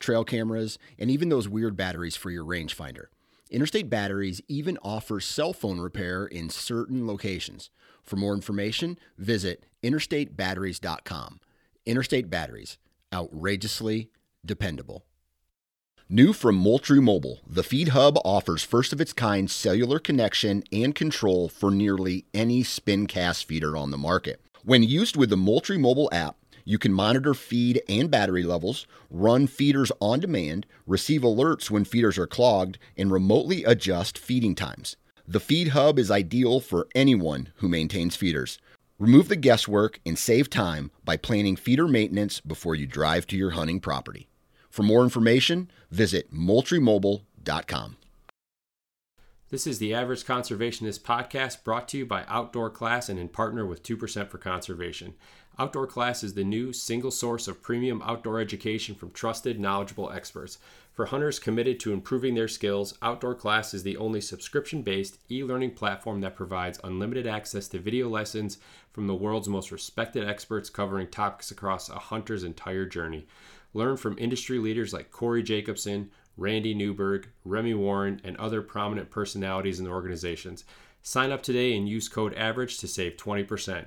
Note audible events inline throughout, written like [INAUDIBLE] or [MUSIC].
trail cameras, and even those weird batteries for your rangefinder. Interstate Batteries even offers cell phone repair in certain locations. For more information, visit interstatebatteries.com. Interstate Batteries, outrageously dependable. New from Moultrie Mobile, the Feed Hub offers first of its kind cellular connection and control for nearly any spin cast feeder on the market. When used with the Moultrie Mobile app, you can monitor feed and battery levels, run feeders on demand, receive alerts when feeders are clogged, and remotely adjust feeding times. The Feed Hub is ideal for anyone who maintains feeders. Remove the guesswork and save time by planning feeder maintenance before you drive to your hunting property. For more information, visit moultriemobile.com. This is the Average Conservationist podcast brought to you by Outdoor Class and in partner with 2% for Conservation. Outdoor Class is the new single source of premium outdoor education from trusted, knowledgeable experts. For hunters committed to improving their skills, Outdoor Class is the only subscription based e learning platform that provides unlimited access to video lessons from the world's most respected experts covering topics across a hunter's entire journey. Learn from industry leaders like Corey Jacobson, Randy Newberg, Remy Warren, and other prominent personalities and organizations. Sign up today and use code AVERAGE to save 20%.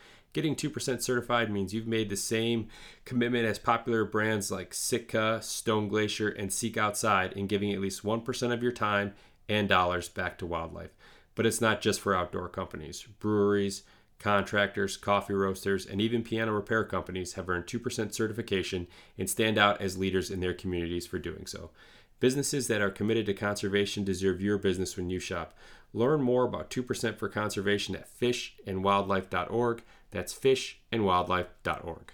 Getting 2% certified means you've made the same commitment as popular brands like Sitka, Stone Glacier, and Seek Outside in giving at least 1% of your time and dollars back to wildlife. But it's not just for outdoor companies. Breweries, contractors, coffee roasters, and even piano repair companies have earned 2% certification and stand out as leaders in their communities for doing so. Businesses that are committed to conservation deserve your business when you shop. Learn more about 2% for conservation at fishandwildlife.org. That's fishandwildlife.org.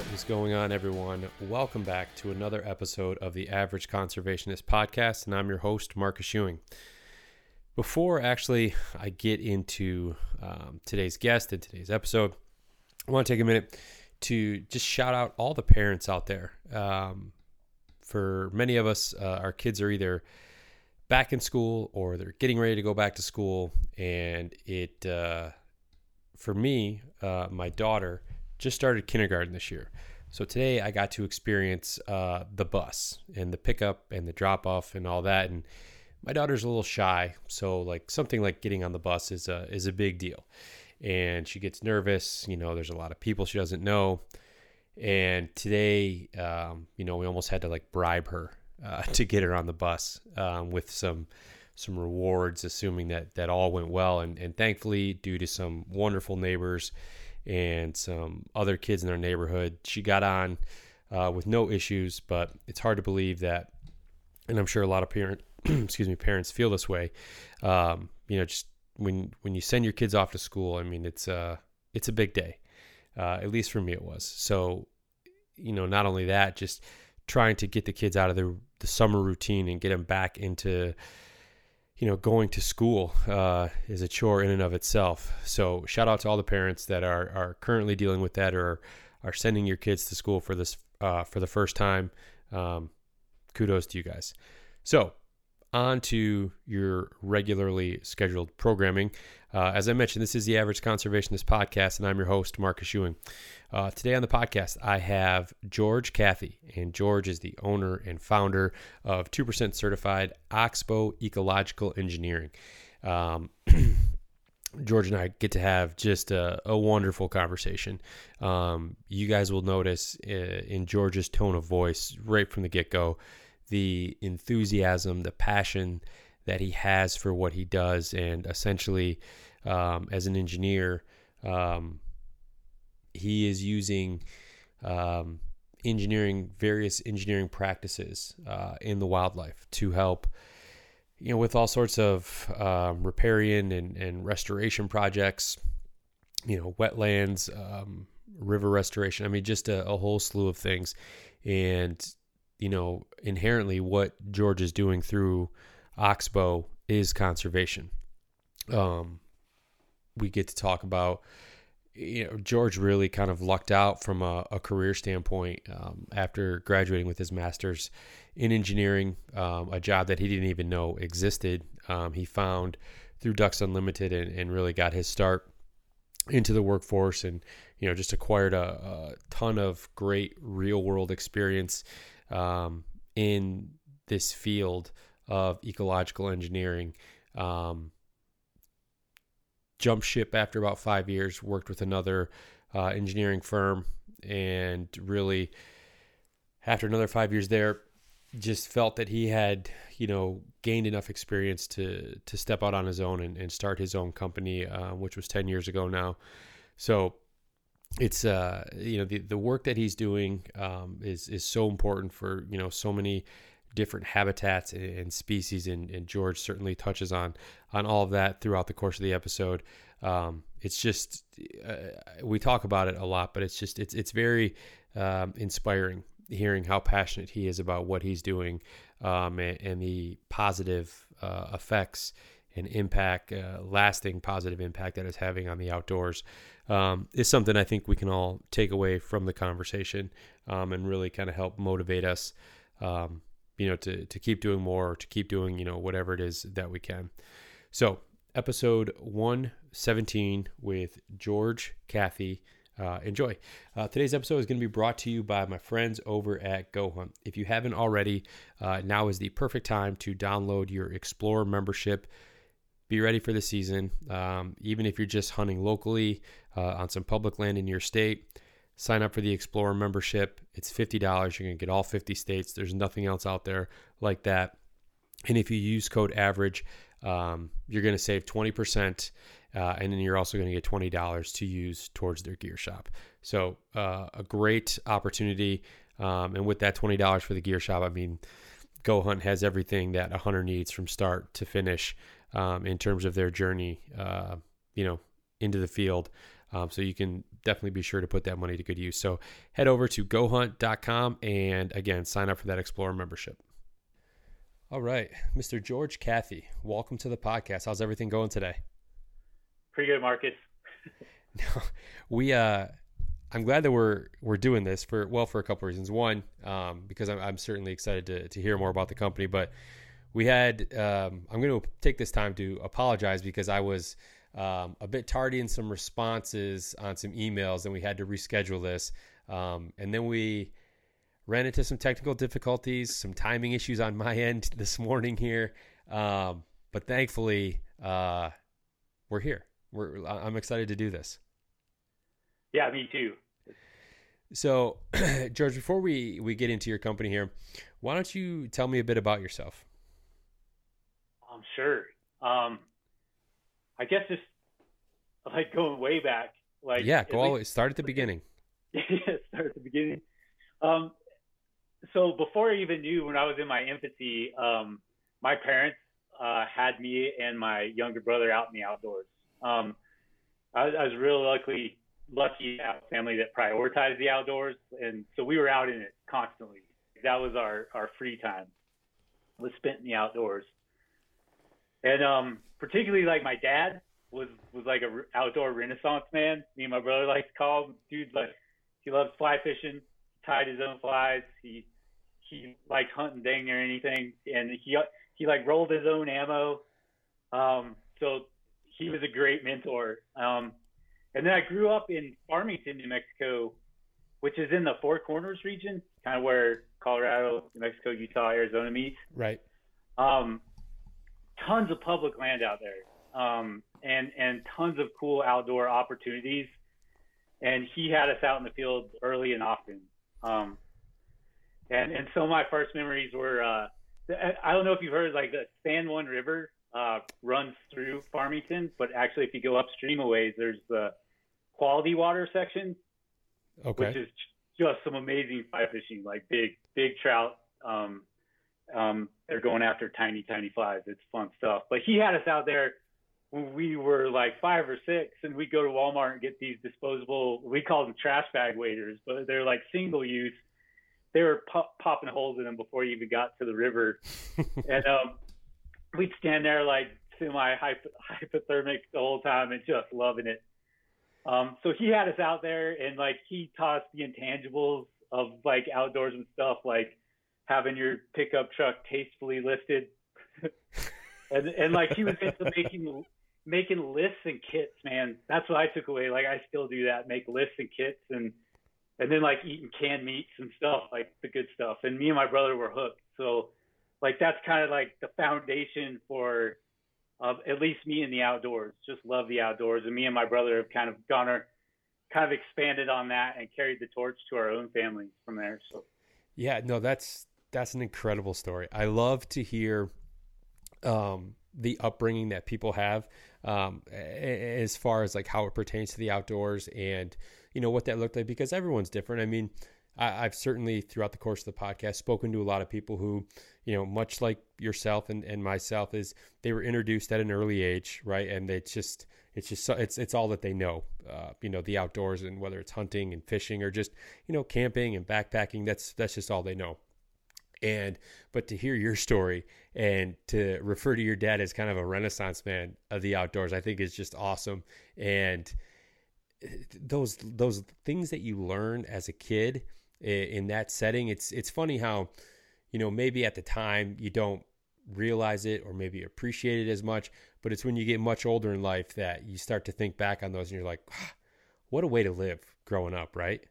What is going on, everyone? Welcome back to another episode of the Average Conservationist Podcast, and I'm your host, Marcus Ewing. Before actually I get into um, today's guest and today's episode, I want to take a minute to just shout out all the parents out there. Um, for many of us, uh, our kids are either back in school or they're getting ready to go back to school, and it, uh, for me, uh, my daughter just started kindergarten this year. So today I got to experience uh, the bus and the pickup and the drop off and all that. And my daughter's a little shy, so like something like getting on the bus is a is a big deal. And she gets nervous. You know, there's a lot of people she doesn't know. And today, um, you know, we almost had to like bribe her uh, [LAUGHS] to get her on the bus um, with some some rewards, assuming that that all went well. And and thankfully, due to some wonderful neighbors and some other kids in their neighborhood. She got on uh, with no issues, but it's hard to believe that, and I'm sure a lot of parent, [CLEARS THROAT] excuse me, parents feel this way. Um, you know, just when when you send your kids off to school, I mean, it's a uh, it's a big day. Uh, at least for me, it was. So, you know, not only that, just trying to get the kids out of the the summer routine and get them back into you know, going to school uh, is a chore in and of itself. So shout out to all the parents that are are currently dealing with that or are sending your kids to school for this uh, for the first time. Um, kudos to you guys. So on to your regularly scheduled programming. Uh, as I mentioned, this is the Average Conservationist podcast, and I'm your host, Marcus Ewing. Uh, today on the podcast, I have George Cathy, and George is the owner and founder of 2% Certified Oxbow Ecological Engineering. Um, [CLEARS THROAT] George and I get to have just a, a wonderful conversation. Um, you guys will notice uh, in George's tone of voice right from the get go the enthusiasm, the passion that he has for what he does. And essentially, um, as an engineer, um, he is using um, engineering, various engineering practices uh, in the wildlife to help you know, with all sorts of um, riparian and, and restoration projects, you know, wetlands, um, river restoration. I mean, just a, a, whole slew of things. And, you know, inherently what George is doing through Oxbow is conservation. Um, we get to talk about, you know, George really kind of lucked out from a, a career standpoint um, after graduating with his master's in engineering, um, a job that he didn't even know existed. Um, he found through Ducks Unlimited and, and, really got his start into the workforce and you know just acquired a, a ton of great real world experience um, in this field of ecological engineering. Um, jumped ship after about five years, worked with another uh, engineering firm, and really after another five years there, just felt that he had, you know, gained enough experience to to step out on his own and, and start his own company, uh, which was ten years ago now. So it's uh you know the the work that he's doing um, is is so important for you know so many different habitats and, species and, and, George certainly touches on on all of that throughout the course of the episode. Um, it's just uh, we talk about it a lot, but it's just it's it's very um, inspiring hearing how passionate he is about what he's doing um, and, and, the positive uh, effects and impact, uh, lasting positive impact that it's having on the outdoors, um, is something I think we can all take away from the conversation um, and really kind of help motivate us, um, you know, to, to keep doing more or to keep doing, you know, whatever it is that we can. So, episode 117 with George Cathy uh, enjoy. Uh, today's episode is going to be brought to you by my friends over at Go Hunt. If you haven't already, uh, now is the perfect time to download your Explorer membership. Be ready for the season. Um, even if you're just hunting locally uh, on some public land in your state, sign up for the Explorer membership. It's $50. You're going to get all 50 states. There's nothing else out there like that. And if you use code AVERAGE, um, you're going to save 20%. Uh, and then you're also going to get $20 to use towards their gear shop. So, uh, a great opportunity. Um, and with that $20 for the gear shop, I mean, Go Hunt has everything that a hunter needs from start to finish um, in terms of their journey, uh, you know, into the field. Um, so you can definitely be sure to put that money to good use. So head over to gohunt.com and again, sign up for that Explorer membership. All right, Mr. George Cathy, welcome to the podcast. How's everything going today? Pretty good, Marcus. [LAUGHS] no, we uh, I'm glad that we're we're doing this for well for a couple reasons. One, um, because I'm, I'm certainly excited to to hear more about the company, but we had um, I'm going to take this time to apologize because I was um, a bit tardy in some responses on some emails, and we had to reschedule this. Um, and then we ran into some technical difficulties, some timing issues on my [LAUGHS] end this morning here. Um, but thankfully, uh, we're here we're I'm excited to do this. Yeah, me too. So, [CLEARS THROAT] George, before we we get into your company here, why don't you tell me a bit about yourself? I'm um, sure. Um, I guess just like going way back, like yeah, go all start at the beginning. yeah, [LAUGHS] start at the beginning. Um, so before I even knew, when I was in my infancy, um, my parents uh, had me and my younger brother out in the outdoors. Um, I, I was real lucky lucky to have a family that prioritized the outdoors, and so we were out in it constantly. That was our our free time was spent in the outdoors, and um, particularly like my dad was was like a outdoor renaissance man. Me and my brother like to call him. Dude, like he loves fly fishing, tied his own flies. He he liked hunting dang or anything, and he he like rolled his own ammo. Um, so he was a great mentor. Um, and then I grew up in Farmington, New Mexico, which is in the Four Corners region, kind of where Colorado, New Mexico, Utah, Arizona meet. Right. Um, tons of public land out there, um, and and tons of cool outdoor opportunities. And he had us out in the field early and often. Um, and and so my first memories were uh, I don't know if you've heard like the San Juan River uh, runs through Farmington, but actually if you go upstream a ways, there's the quality water section, okay. which is just some amazing fly fishing, like big big trout. Um, um, they're going after tiny tiny flies. It's fun stuff. But he had us out there when we were like five or six, and we'd go to Walmart and get these disposable. We call them trash bag waders, but they're like single use they were pop, popping holes in them before you even got to the river. [LAUGHS] and um, we'd stand there like semi hypothermic the whole time and just loving it. Um, so he had us out there and like he taught us the intangibles of like outdoors and stuff, like having your pickup truck tastefully lifted. [LAUGHS] and and like he was into making making lists and kits, man. That's what I took away. Like I still do that, make lists and kits and and then like eating canned meats and stuff, like the good stuff. And me and my brother were hooked. So like that's kind of like the foundation for uh, at least me in the outdoors. Just love the outdoors, and me and my brother have kind of gone or kind of expanded on that and carried the torch to our own families from there. So yeah, no, that's that's an incredible story. I love to hear um, the upbringing that people have um, as far as like how it pertains to the outdoors and you know what that looked like because everyone's different. I mean, I, have certainly throughout the course of the podcast spoken to a lot of people who, you know, much like yourself and, and myself, is they were introduced at an early age, right? And it's just it's just it's it's all that they know, uh, you know, the outdoors and whether it's hunting and fishing or just you know camping and backpacking. That's that's just all they know. And but to hear your story and to refer to your dad as kind of a renaissance man of the outdoors, I think is just awesome. And those those things that you learn as a kid in that setting it's it's funny how you know maybe at the time you don't realize it or maybe appreciate it as much but it's when you get much older in life that you start to think back on those and you're like ah, what a way to live growing up right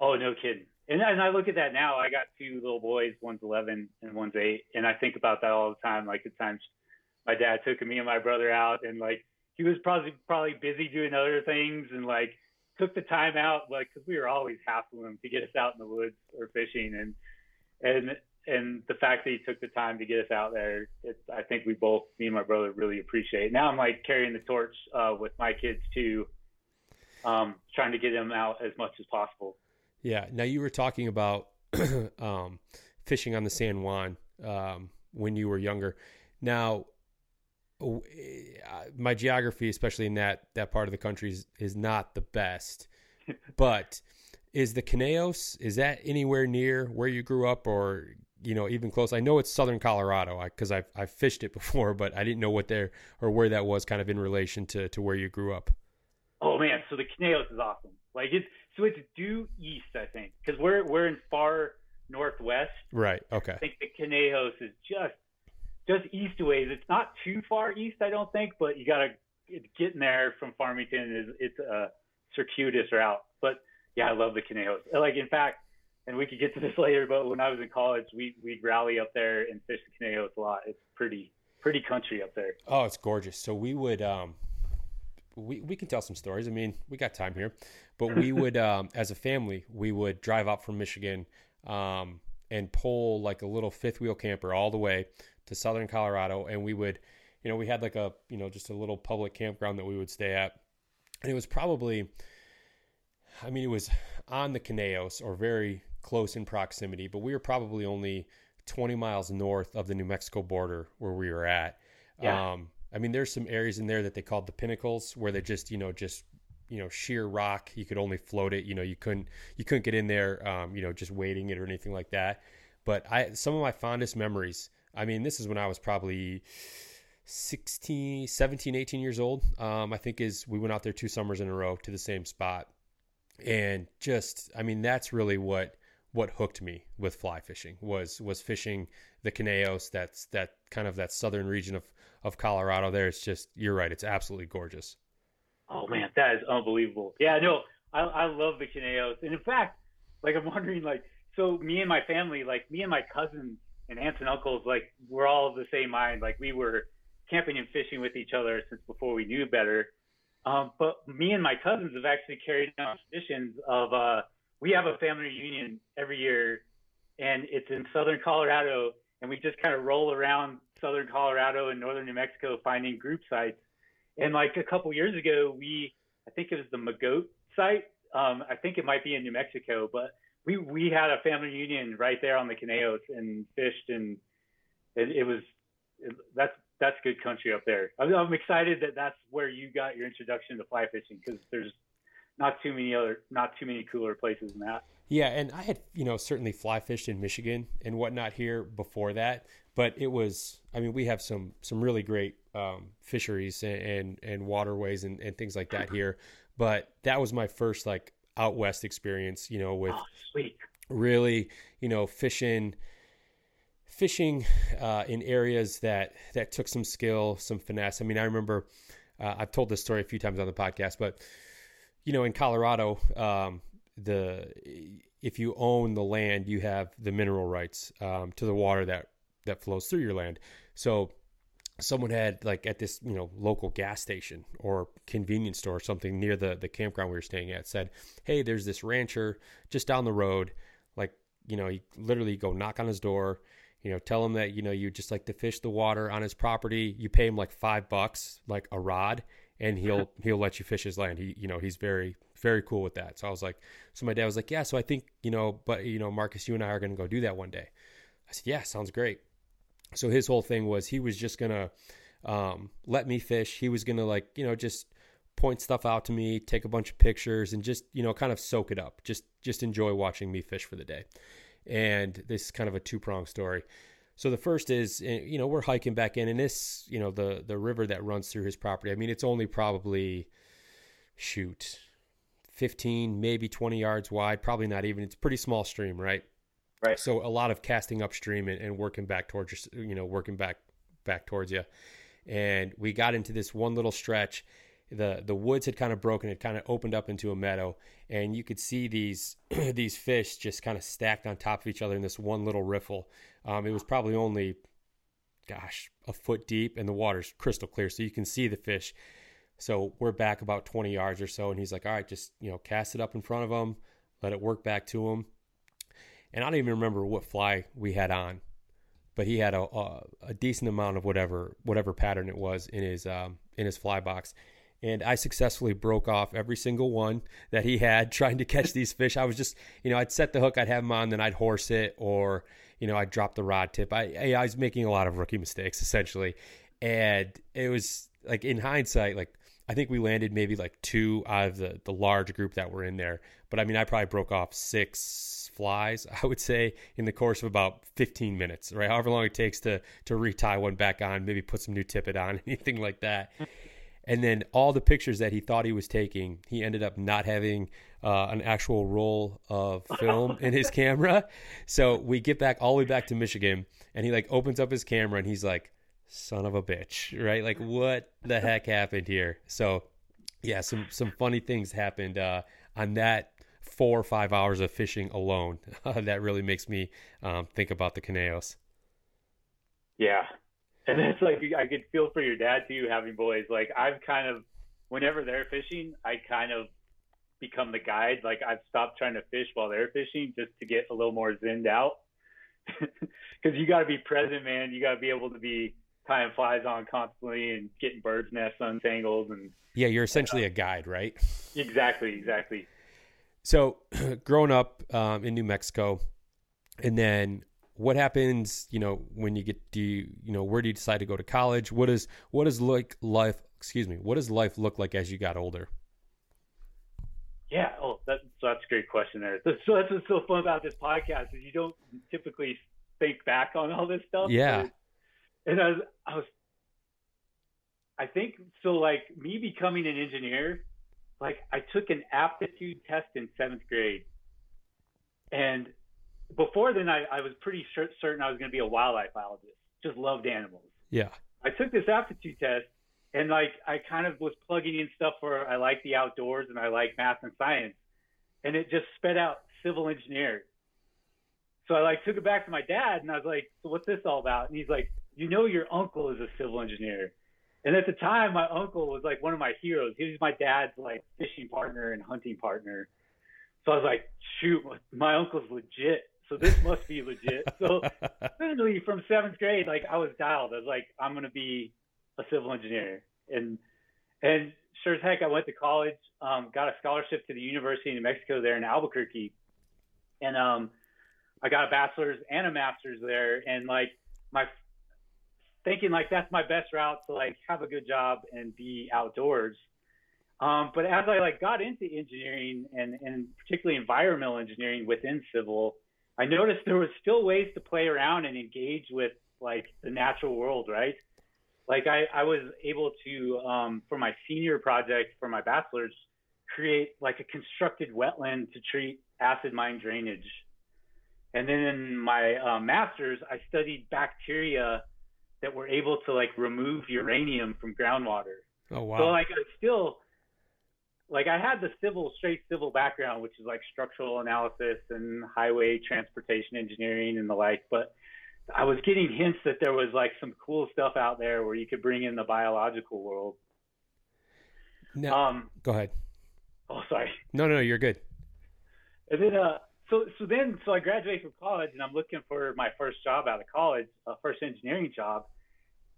oh no kidding and, and i look at that now i got two little boys one's 11 and one's 8 and i think about that all the time like the times my dad took me and my brother out and like he was probably probably busy doing other things and like took the time out like because we were always hassling him to get us out in the woods or fishing and and and the fact that he took the time to get us out there it's i think we both me and my brother really appreciate. Now i'm like carrying the torch uh, with my kids too um, trying to get them out as much as possible yeah now you were talking about [CLEARS THROAT] um, fishing on the san juan um, when you were younger now uh, my geography, especially in that that part of the country, is, is not the best. [LAUGHS] but is the Conejos is that anywhere near where you grew up, or you know even close? I know it's southern Colorado because I've I've fished it [LAUGHS] before, but I didn't know what there or where that was kind of in relation to to where you grew up. Oh man, so the Conejos is awesome. Like it's so it's due east, I think, because we're we're in far northwest. Right. Okay. I think the Conejos is just just east ways. It's not too far east, I don't think, but you got to get in there from Farmington. Is it's a circuitous route, but yeah, I love the Conejos. Like in fact, and we could get to this [LAUGHS] later, but when I was in college, we we'd rally up there and fish the Conejos a lot. It's pretty pretty country up there. Oh, it's gorgeous. So we would um we, we can tell some stories. I mean, we got time here, but we would, [LAUGHS] um, as a family, we would drive up from Michigan, um, and pull like a little fifth wheel camper all the way to southern Colorado, and we would, you know, we had like a you know just a little public campground that we would stay at, and it was probably, I mean, it was on the Conejos or very close in proximity, but we were probably only 20 miles north of the New Mexico border where we were at. Yeah. Um, I mean, there's some areas in there that they called the pinnacles where they just, you know, just you know sheer rock you could only float it you know you couldn't you couldn't get in there um, you know just wading it or anything like that but i some of my fondest memories I mean, this is when I was probably 16, 17, 18 years old. Um, I think is we went out there two summers in a row to the same spot. And just, I mean, that's really what what hooked me with fly fishing was was fishing the Conejos. That's that kind of that southern region of of Colorado. There, it's just you're right. It's absolutely gorgeous. Oh man, that is unbelievable. Yeah, no, I I love the Conejos, and in fact, like I'm wondering, like, so me and my family, like me and my cousins and aunts and uncles, like we're all of the same mind. Like we were camping and fishing with each other since before we knew better. Um, but me and my cousins have actually carried on traditions of uh, we have a family reunion every year, and it's in southern Colorado, and we just kind of roll around southern Colorado and northern New Mexico finding group sites. And like a couple years ago, we I think it was the Mogote site. Um, I think it might be in New Mexico, but we we had a family reunion right there on the Conejos and fished, and it, it was it, that's that's good country up there. I'm, I'm excited that that's where you got your introduction to fly fishing because there's not too many other not too many cooler places than that. Yeah, and I had you know certainly fly fished in Michigan and whatnot here before that, but it was I mean we have some some really great um, fisheries and, and, and waterways and, and things like that here, but that was my first like out west experience, you know, with oh, really you know fishing fishing uh, in areas that that took some skill, some finesse. I mean, I remember uh, I've told this story a few times on the podcast, but you know, in Colorado, um, the if you own the land, you have the mineral rights um, to the water that that flows through your land. So someone had like at this you know local gas station or convenience store or something near the the campground we were staying at said hey there's this rancher just down the road. Like you know you literally go knock on his door you know tell him that you know you just like to fish the water on his property. You pay him like five bucks like a rod and he'll [LAUGHS] he'll let you fish his land. He you know he's very very cool with that. So i was like so my dad was like yeah so i think you know but you know marcus you and i are going to go do that one day. I said yeah sounds great so his whole thing was he was just to um, let me fish he was to like you know just point stuff out to me take a bunch of pictures and just you know kind of soak it up just just enjoy watching me fish for the day and this is kind of a two pronged story. So the first is, eh, you know, we're hiking back in, and this, you know, the the river that runs through his property. I mean, it's only probably shoot, fifteen, maybe twenty yards wide. Probably not even. It's a pretty small stream, right? Right. So a lot of casting upstream and, and working back towards, you know, working back back towards you. And we got into this one little stretch, the the woods had kind of broken it kind of opened up into a meadow and you could see these [CLEARS THROAT] these fish just kind of stacked on top of each other in this one little riffle um, it was probably only gosh a foot deep and the water's crystal clear so you can see the fish so we're back about 20 yards or so and he's like all right just you know cast it up in front of him let it work back to him and i don't even remember what fly we had on but he had a, a, a decent amount of whatever whatever pattern it was in his um, in his fly box and I successfully broke off every single one that he had [LAUGHS] trying to catch these fish. I was just, you know, I'd set the hook, I'd have him on, then I'd horse it, or you know, I'd drop the rod tip. I I was making a lot of rookie mistakes essentially, and it was like in hindsight, like I think we landed maybe like two out of the the large group that were in there. But I mean, I probably broke off six flies, [LAUGHS] I would say, in the course of about 15 minutes, right? However long it takes to to retie one back on, maybe put some new tippet on, [LAUGHS] anything like that. And then all the pictures that he thought he was taking, he ended up not having uh, an actual roll of film in his camera. [LAUGHS] So we get back all the way back to Michigan, and he like opens up his camera and he's like, "Son of a bitch!" Right? Like, what the heck happened here? So, yeah, some some funny things happened uh, on that four or five hours of fishing alone. [LAUGHS] that really makes me um, think about the Conejos. Yeah, and it's like I could feel for your dad too, having boys. Like I've kind of, whenever they're fishing, I kind of become the guide. Like I've stopped trying to fish while they're fishing just to get a little more zinned out. [LAUGHS] Because you got to be present, man. You got to be able to be tying flies on constantly and getting birds' nests untangled and. Yeah, you're essentially uh, a guide, right? Exactly, exactly. So, [CLEARS THROAT] growing up um, in New Mexico, and then what happens you know when you get do you, you know where do you decide to go to college? What is what is like life excuse me what does life look like as you got older? Yeah oh that, so that's a great question there. [LAUGHS] So that's what's so fun about this podcast is you don't typically think back on all this stuff. Yeah. And I was, I was i think so like me becoming an engineer like i took an aptitude test in seventh grade and before then, I, I was pretty sure, certain I was going to be a wildlife biologist. Just loved animals. Yeah. I took this aptitude test, and like I kind of was plugging in stuff for I like the outdoors and I like math and science, and it just sped out civil engineering. So I like took it back to my dad, and I was like, "So what's this all about?" And he's like, "You know, your uncle is a civil engineer." And at the time, my uncle was like one of my heroes. He was my dad's like fishing partner and hunting partner. So I was like, shoot, my uncle's legit. So this must be legit. So [LAUGHS] literally from seventh grade, like I was dialed. I was like, I'm gonna be a civil engineer. And and sure as heck, I went to college, um, got a scholarship to the University of New Mexico there in Albuquerque, and um, I got a bachelor's and a master's there. And like my thinking like that's my best route to like have a good job and be outdoors. Um, but as I like got into engineering and, and particularly environmental engineering within civil, I noticed there was still ways to play around and engage with like the natural world, right? Like I, I was able to, um, for my senior project for my bachelor's, create like a constructed wetland to treat acid mine drainage. And then in my uh, master's, I studied bacteria that were able to like remove uranium from groundwater. Oh wow. So like I still like I had the civil straight civil background, which is like structural analysis and highway transportation engineering and the like, but I was getting hints that there was like some cool stuff out there where you could bring in the biological world. No, Um go ahead. oh sorry. No, no, you're good. And then uh so so then so I graduate from college and I'm looking for my first job out of college, a first engineering job,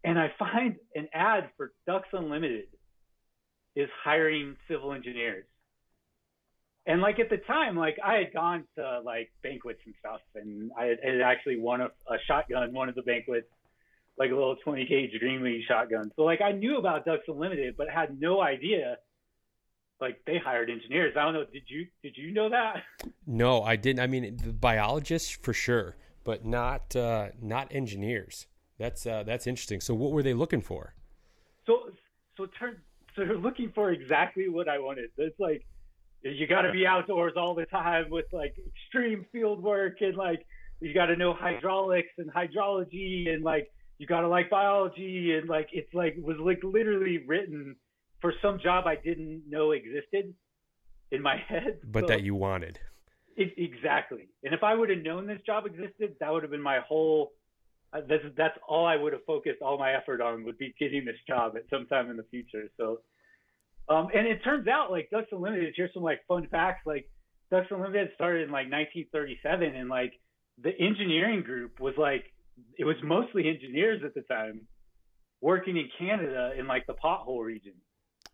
and I find an ad for Ducks Unlimited is hiring civil engineers. And like at the time, like I had gone to like banquets and stuff, and I had, actually won a, a shotgun, one of the banquets, like a little 20 gauge Greenlee shotgun. So like I knew about Ducks Unlimited, but had no idea like they hired engineers. I don't know. Did you did you know that? No, I didn't. I mean, the biologists for sure, but not uh, not engineers. That's uh, that's interesting. So, what were they looking for? So so it turned so they're looking for exactly what I wanted. It's like you got to be outdoors all the time with like extreme field work and like you got to know hydraulics and hydrology and like you got to like biology and like it's like was like literally written for some job I didn't know existed in my [LAUGHS] head. But So- that you wanted. it, exactly. And if I would have known this job existed, that would have been my whole. Uh, that's that's all I would have focused all my effort on would be getting this job at some time in the future. So, um, and it turns out like Ducks Unlimited. Here's some like fun facts. Like Ducks Unlimited started in like 1937, and like the engineering group was like it was mostly engineers at the time working in Canada in like the pothole region.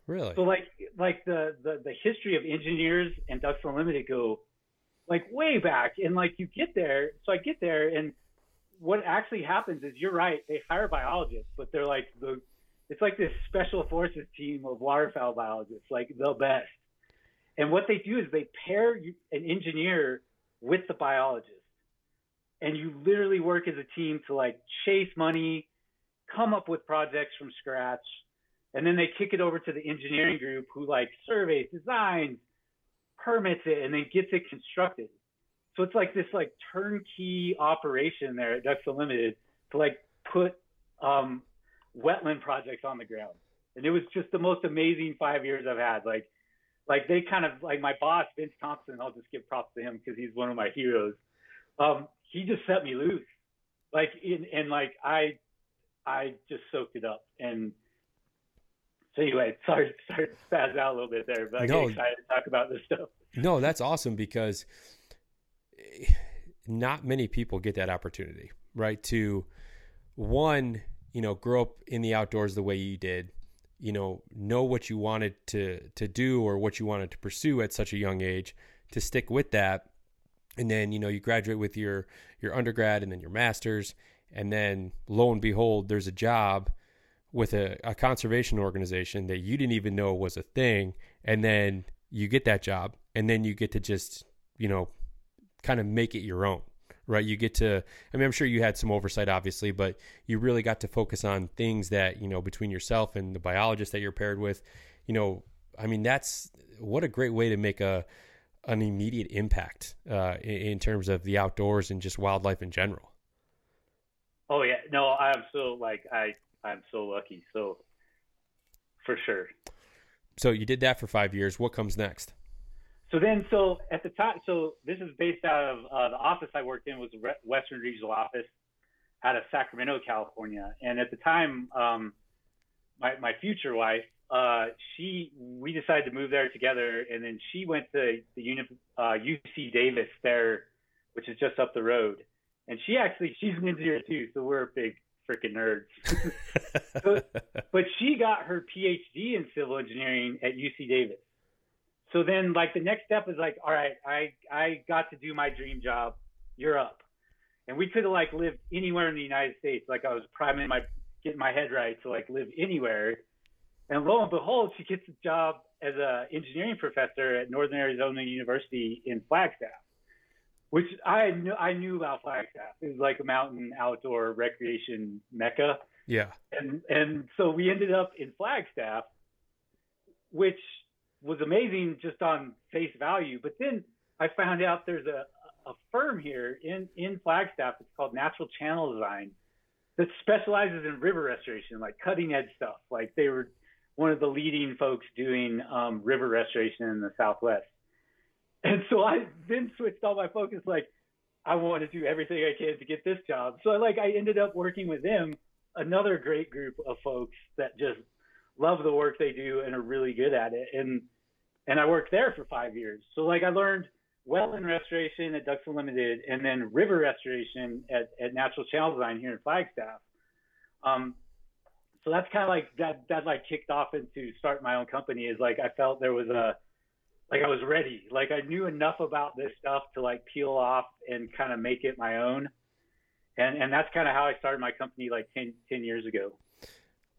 Really? So like like the, the the history of engineers and Ducks Unlimited go like way back and like you get there so I get there and what actually happens is you're right they hire biologists but they're like the it's like this special forces team of waterfowl biologists like the best and what they do is they pair an engineer with the biologist and you literally work as a team to like chase money come up with projects from scratch and then they kick it over to the engineering group who like surveys, designs, permits it, and then gets it constructed. So it's like this like turnkey operation there at Ducks Unlimited to like put um, wetland projects on the ground. And it was just the most amazing five years I've had. Like, like they kind of like my boss Vince Thompson. I'll just give props to him because he's one of my heroes. Um, he just set me loose. Like, in, and like I, I just soaked it up and so anyway, [LAUGHS] sorry, sorry to spaz out a little bit there, but I No. get excited to talk about this stuff. No, that's awesome because eh, not many people get that opportunity, right? To one, you know, grow up in the outdoors the way you did, you know, know what you wanted to to do or what you wanted to pursue at such a young age, to stick with that, and then you know you graduate with your your undergrad and then your masters, and then lo and behold, there's a job with a, a conservation organization that you didn't even know was a thing, and then you get that job, and then you get to just you know kind of make it your own right you get to i mean i'm sure you had some oversight obviously but you really got to focus on things that you know between yourself and the biologist that you're paired with you know i mean that's what a great way to make a an immediate impact uh, in, in, terms of the outdoors and just wildlife in general. Oh yeah, no, I'm so like I I'm so lucky. So for sure. So you did that for five years. What comes next? So then, so at the time, so this is based out of uh, the office I worked in was the Western Regional Office out of Sacramento, California. And at the time, um, my my future wife, uh, she we decided to move there together, and then she went to the uni, uh, UC Davis there, which is just up the road. And she actually she's an engineer too, so we're a big freaking nerds. [LAUGHS] but, but she got her PhD in civil engineering at UC Davis. So then, like the next step is like, all right, I I got to do my dream job. You're up, and we could have like lived anywhere in the United States. Like I was priming my getting my head right to like live anywhere. And lo and behold, she gets a job as a engineering professor at Northern Arizona University in Flagstaff which I knew I knew about Flagstaff. It was like a mountain outdoor recreation mecca. Yeah. And and so we ended up in Flagstaff, which was amazing just on face value. But then I found out there's a a firm here in in Flagstaff. It's called Natural Channel Design that specializes in river restoration, like cutting edge stuff. Like they were one of the leading folks doing um, river restoration in the Southwest. And so I then switched all my focus, like, I want to do everything I can to get this job. So I like I ended up working with them, another great group of folks that just love the work they do and are really good at it. And and I worked there for five years. So like I learned wetland restoration at Ducks Unlimited and then river restoration at, at Natural Channel Design here in Flagstaff. Um, so that's kind of like that that like kicked off into start my own company is like I felt there was a like I was ready. Like I knew enough about this stuff to like peel off and kind of make it my own. And and that's kind of how I started my company like 10, 10 years ago.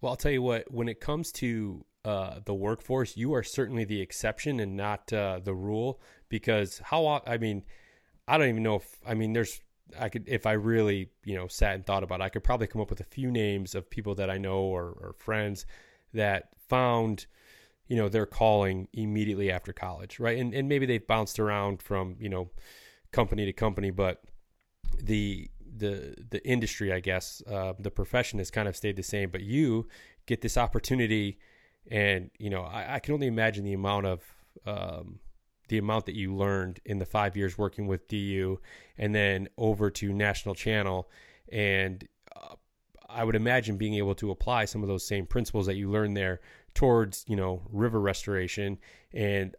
Well, I'll tell you what, when it comes to uh, the workforce, you are certainly the exception and not uh, the rule because how I mean, I don't even know if I mean there's I could if I really, you know, sat and thought about it, I could probably come up with a few names of people that I know or, or friends that found you know their calling immediately after college right? And and maybe they've bounced around from you know company to company but the the the industry i guess uh, the profession has kind of stayed the same. But you get this opportunity and you know i, I can only imagine the amount of um, the amount that you learned in the five years working with du and then over to national channel. And uh, i would imagine being able to apply some of those same principles that you learned there towards you know river restoration and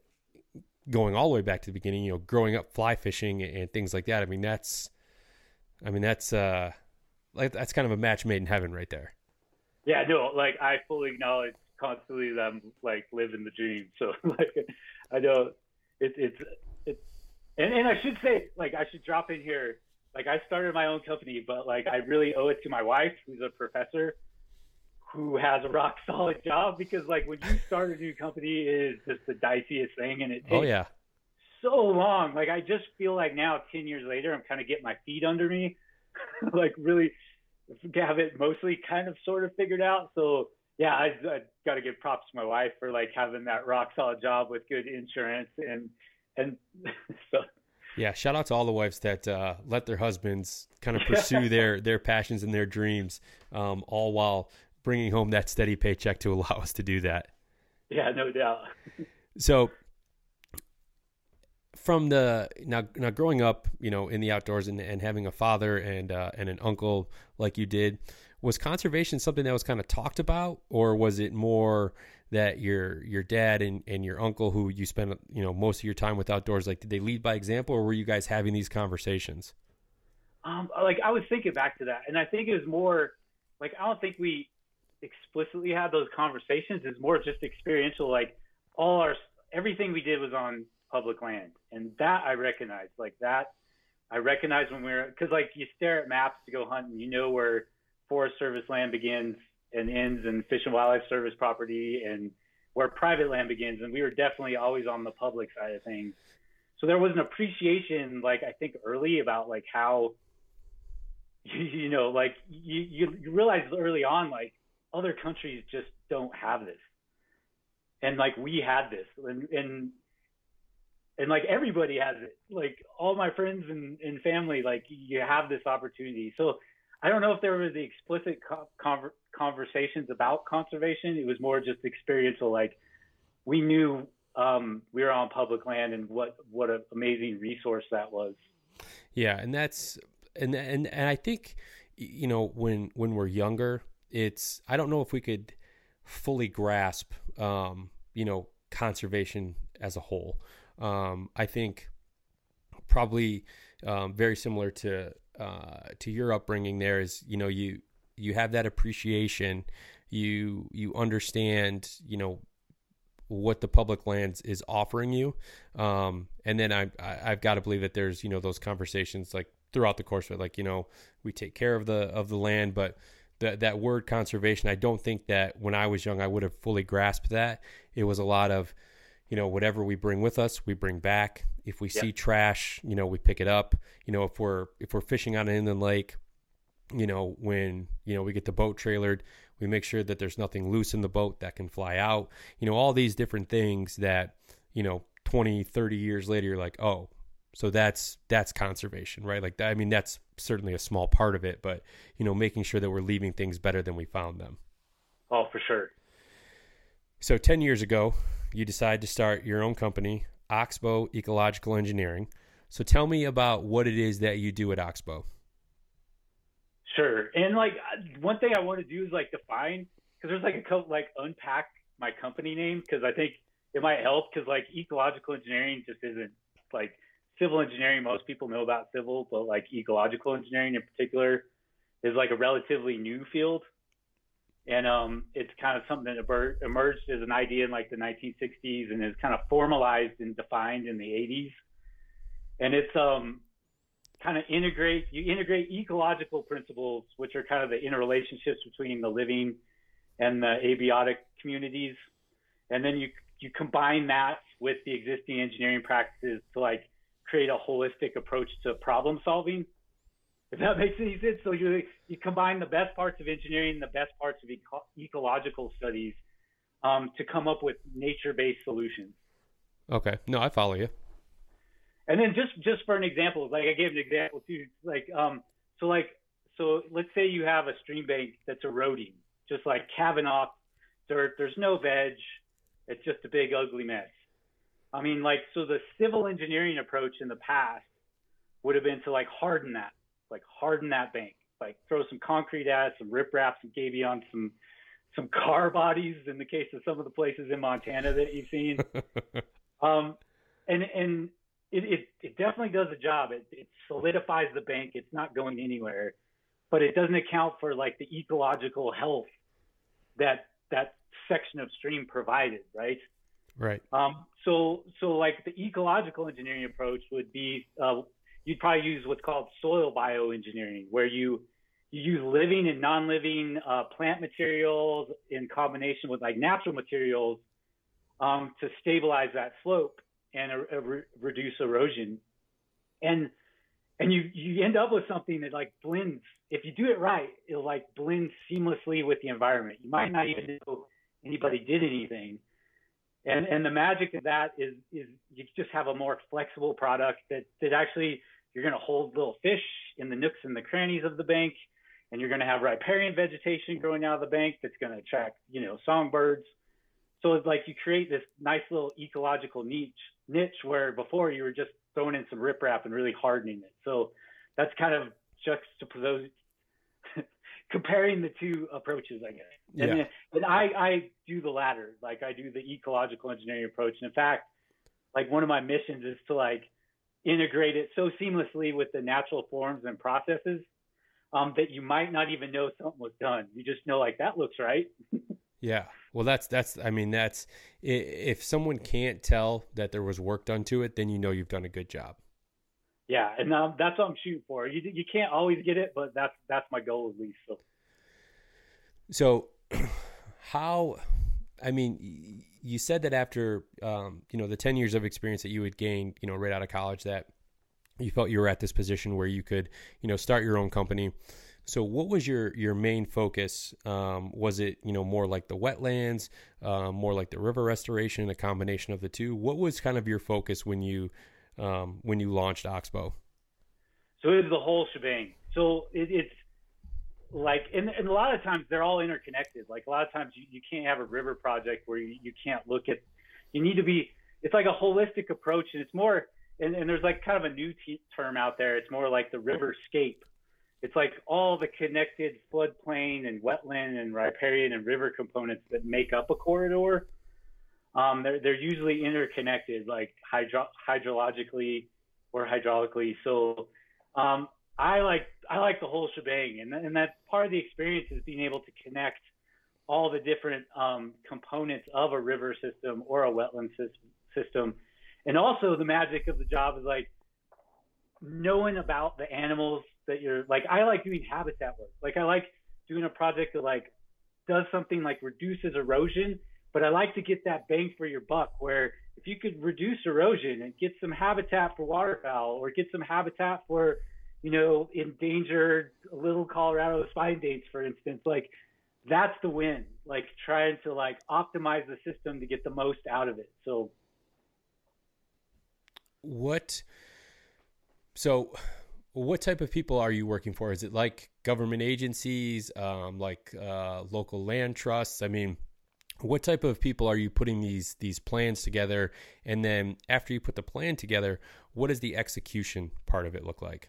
going all the way back to the beginning you know growing up fly fishing and things like that. I mean that's i mean that's uh like that's kind of a match made in heaven right there. Yeah no like i fully acknowledge constantly that i'm like living the dream. [LAUGHS] So like i know it, it's it's and, and i should say like i should drop in here. Like i started my own company but like i really owe it to my wife who's a professor who has a rock solid job because like when you start a new company is just the diciest thing and it oh, takes oh, yeah. so long. Like I just feel like now ten years later I'm kind of getting my feet under me. [LAUGHS] like really have it mostly kind of sort of figured out. So yeah, I, I got to give props to my wife for like having that rock solid job with good insurance and and [LAUGHS] so yeah, shout out to all the wives that uh, let their husbands kind of [LAUGHS] pursue their their passions and their dreams, um, all while bringing home that steady paycheck to allow us to do that. Yeah, no doubt. so from the now now growing up, you know, in the outdoors and, and having a father and uh, and an uncle like you did, was conservation something that was kind of talked about, or was it more that your your dad and, and your uncle, who you spent you know most of your time with outdoors, like did they lead by example, or were you guys having these conversations? Um, like I was thinking back to that, and I think it was more like I don't think we explicitly had those conversations. It's more just experiential. Like all our everything we did was on public land, and that I recognize. Like that, I recognize when we were because like you stare at maps to go hunt, and you know where Forest Service land begins and ends, and Fish and Wildlife Service property, and where private land begins. And we were definitely always on the public side of things. So there was an appreciation, like I think early about like how [LAUGHS] you know, like you, you realize early on, like other countries just don't have this. And like we had this and, and and like everybody has it. Like all my friends and, and family, like you have this opportunity. So I don't know if there was the explicit conver- conversations about conservation. It was more just experiential. Like we knew um, we were on public land and what what an amazing resource that was. Yeah, and that's and and and I think you know when when we're younger, it's I don't know if we could fully grasp um, you know conservation as a whole. Um, I think probably um, very similar to uh, to your upbringing. There is you know you you have that appreciation. You you understand you know what the public lands is offering you. Um, and then I, I have got to believe that there's you know those conversations like throughout the course of it, like you know we take care of the of the land, but that that word conservation, I don't think that when I was young I would have fully grasped that. It was a lot of you know whatever we bring with us we bring back if we yep. see trash you know we pick it up you know if we're if we're fishing on an inland lake you know when you know we get the boat trailered we make sure that there's nothing loose in the boat that can fly out. You know, all these different things that, you know, 20, 30 years later, you're like, oh, so that's that's conservation, right? Like, I mean, that's certainly a small part of it, but you know, making sure that we're leaving things better than we found them. Oh, for sure. So, ten years ago, you decided to start your own company, Oxbow Ecological Engineering. So, tell me about what it is that you do at Oxbow. Sure. And like one thing I want to do is like define because there's like a couple like unpack my company name because I think it might help because like ecological engineering just isn't like civil engineering. Most people know about civil, but like ecological engineering in particular is like a relatively new field. And um, it's kind of something that emerged as an idea in like the 1960s and is kind of formalized and defined in the 80s. And it's um, kind of integrate you integrate ecological principles which are kind of the interrelationships between the living and the abiotic communities and then you you combine that with the existing engineering practices to like create a holistic approach to problem solving if that [LAUGHS] makes any sense so you you combine the best parts of engineering the best parts of eco- ecological studies um, to come up with nature-based solutions okay no i follow you and then just just for an example, like I gave an example too, like um, so like so let's say you have a stream bank that's eroding, just like off dirt. There's no veg. It's just a big ugly mess. I mean, like so the civil engineering approach in the past would have been to like harden that, like harden that bank, like throw some concrete at it, some riprap, some gabion, some some car bodies in the case of some of the places in Montana that you've seen. [LAUGHS] um, and and it, it, it definitely does the job. It, it solidifies the bank. It's not going anywhere, but it doesn't account for like the ecological health that that section of stream provided, right? Right. Um, so so like the ecological engineering approach would be uh, you'd probably use what's called soil bioengineering, where you you use living and non-living uh, plant materials in combination with like natural materials um, to stabilize that slope and a re- reduce erosion. And and you you end up with something that like blends. If you do it right, it'll like blend seamlessly with the environment. You might not even know anybody did anything. And and the magic of that is is you just have a more flexible product that that actually you're going to hold little fish in the nooks and the crannies of the bank, and you're going to have riparian vegetation growing out of the bank that's going to attract you know songbirds. So it's like you create this nice little ecological niche niche where before you were just throwing in some riprap and really hardening it. So that's kind of juxtaposed, comparing the two approaches, I guess. And, yeah. and I, I do the latter. Like I do the ecological engineering approach. And in fact, like one of my missions is to like integrate it so seamlessly with the natural forms and processes um, that you might not even know something was done. You just know like that looks right. [LAUGHS] Yeah. Well, that's that's. I mean, that's if someone can't tell that there was work done to it, then you know you've done a good job. Yeah, and um, that's what I'm shooting for. You you can't always get it, but that's that's my goal at least. So, so [CLEARS THROAT] how? I mean, you said that after um, you know the ten years of experience that you had gained, you know, right out of college, that you felt you were at this position where you could, you know, start your own company. So, what was your your main focus? Um, was it you know more like the wetlands, uh, more like the river restoration, a combination of the two? What was kind of your focus when you um, when you launched Oxbow? So it was the whole shebang. So it, it's like, and, and, a lot of times they're all interconnected. Like a lot of times you, you can't have a river project where you, you can't look at. You need to be. It's like a holistic approach, and it's more. And, and there's like kind of a new t- term out there. It's more like the riverscape it's like all the connected floodplain and wetland and riparian and river components that make up a corridor. Um, they're, they're usually interconnected, like hydro- hydrologically or hydraulically. So um, I like I like the whole shebang, and and that's part of the experience is being able to connect all the different um, components of a river system or a wetland system, and also the magic of the job is like knowing about the animals that you're like I like doing habitat work. Like I like doing a project that like does something like reduces erosion, but I like to get that bang for your buck where if you could reduce erosion and get some habitat for waterfowl or get some habitat for, you know, endangered little Colorado spine dace, for instance, like that's the win. Like trying to like optimize the system to get the most out of it. So what so what type of people are you working for? Is it like government agencies, um, like uh, local land trusts? I mean, what type of people are you putting these these plans together? And then after you put the plan together, what does the execution part of it look like?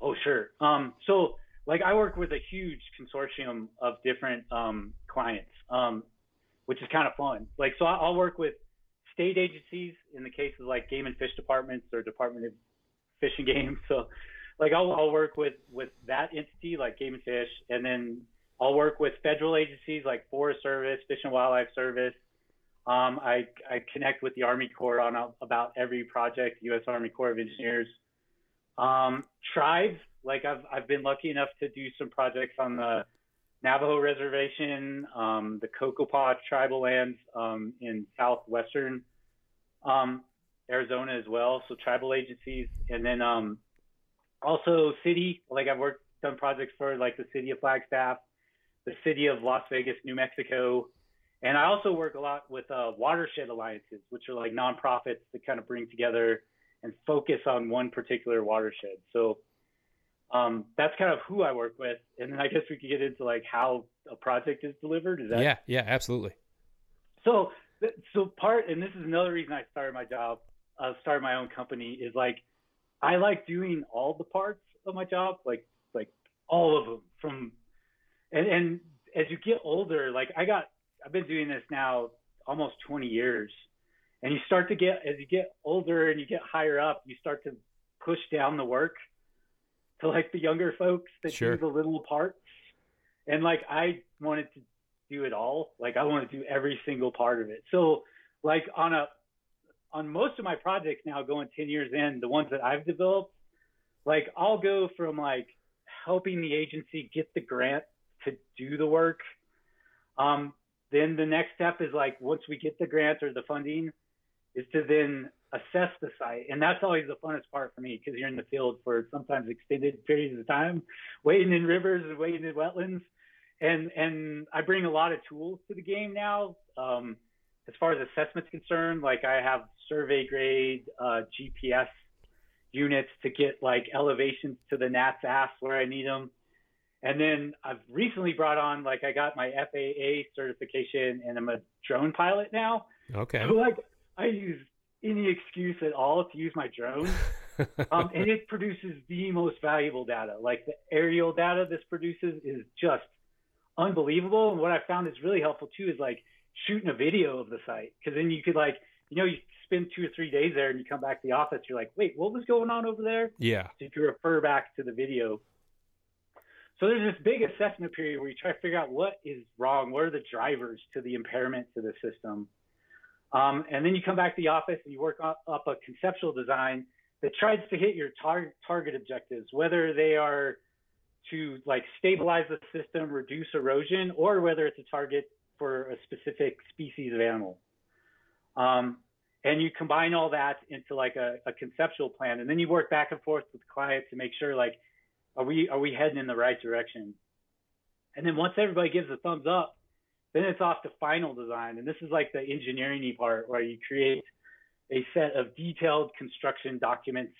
Oh, sure. Um, so, like, I work with a huge consortium of different um, clients, um, which is kind of fun. Like, so I'll work with state agencies in the cases like game and fish departments or Department of fishing game. So like I'll, I'll work with with that entity like Game and Fish, and then I'll work with federal agencies like Forest Service, Fish and Wildlife Service. Um, I, I connect with the Army Corps on a, about every project, U.S. Army Corps of Engineers. Um, tribes, like I've, I've been lucky enough to do some projects on the Navajo Reservation, um, the Cocopah tribal lands um, in southwestern um, Arizona as well. So tribal agencies, and then um, also city. Like I've worked done projects for like the city of Flagstaff, the city of Las Vegas, New Mexico, and I also work a lot with uh, watershed alliances, which are like nonprofits that kind of bring together and focus on one particular watershed. So um, that's kind of who I work with, and then I guess we could get into like how a project is delivered. Is that? Yeah, yeah, absolutely. So, so part, and this is another reason I started my job uh, started my own company is like I like doing all the parts of my job, like like all of them from and and as you get older, like I got I've been doing this now almost 20 years. And you start to get as you get older and you get higher up, you start to push down the work to like the younger folks that sure. do the little parts. And like I wanted to do it all. Like I want to do every single part of it. So like on a on most of my projects now going 10 years in, the ones that I've developed, like I'll go from like helping the agency get the grant to do the work. Um, then the next step is like once we get the grant or the funding is to then assess the site. And that's always the funnest part for me because you're in the field for sometimes extended periods of time, wading in rivers and wading in wetlands. And and I bring a lot of tools to the game now. Um, as far as assessment's concerned, like I have survey grade uh, GPS units to get like elevations to the Gnat's ass where I need them. And then I've recently brought on like I got my FAA certification and I'm a drone pilot now. Okay. So like I use any excuse at all to use my drone. [LAUGHS] um, and it produces the most valuable data. Like the aerial data this produces is just unbelievable. And what I found is really helpful too is like shooting a video of the site because then you could like you know you spend two or three days there and you come back to the office you're like wait what was going on over there yeah so you can refer back to the video so there's this big assessment period where you try to figure out what is wrong what are the drivers to the impairment to the system um, and then you come back to the office and you work up, up a conceptual design that tries to hit your tar- target objectives whether they are to like stabilize the system reduce erosion or whether it's a target for a specific species of animal. Um, and you combine all that into like a, a, conceptual plan, and then you work back and forth with the client to make sure like are we are we heading in the right direction? And then once everybody gives a thumbs up, then it's off to final design. And this is like the engineering part where you create a set of detailed construction documents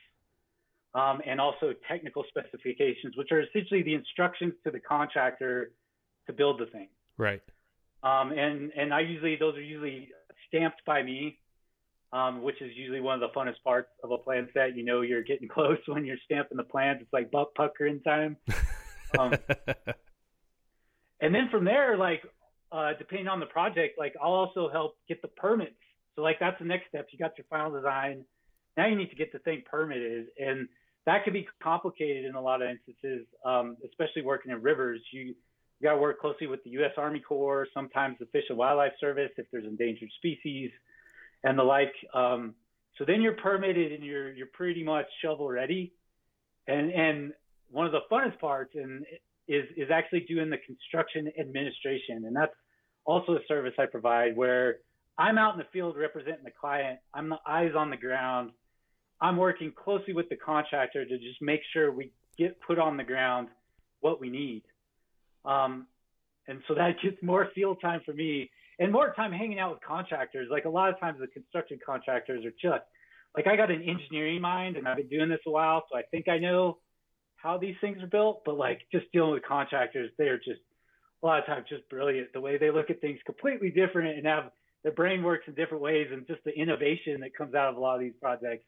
um, and also technical specifications, which are essentially the instructions to the contractor to build the thing. Right. Um, and and I usually those are usually stamped by me, um, which is usually one of the funnest parts of a plan set. You know, you're getting [LAUGHS] close when you're stamping the plans. It's like butt puckering time. [LAUGHS] Um, and then from there, like uh, depending on the project, like I'll also help get the permits. So like that's the next step. You got your final design. Now you need to get the thing permitted, and that can be complicated in a lot of instances, um, especially working in rivers. You you got to work closely with the U.S. Army Corps, sometimes the Fish and Wildlife Service if there's endangered species, and the like. Um, so then you're permitted and you're you're pretty much shovel ready. And and one of the funnest parts and is is actually doing the construction administration, and that's also a service I provide where I'm out in the field representing the client. I'm the eyes on the ground. I'm working closely with the contractor to just make sure we get put on the ground what we need. Um, and so that gets more field time for me and more time hanging out with contractors. Like a lot of times the construction contractors are just like I got an engineering mind and I've been doing this a while, so I think I know how these things are built. But like just dealing with contractors, they're just a lot of times just brilliant. The way they look at things completely different and have their brain works in different ways, and just the innovation that comes out of a lot of these projects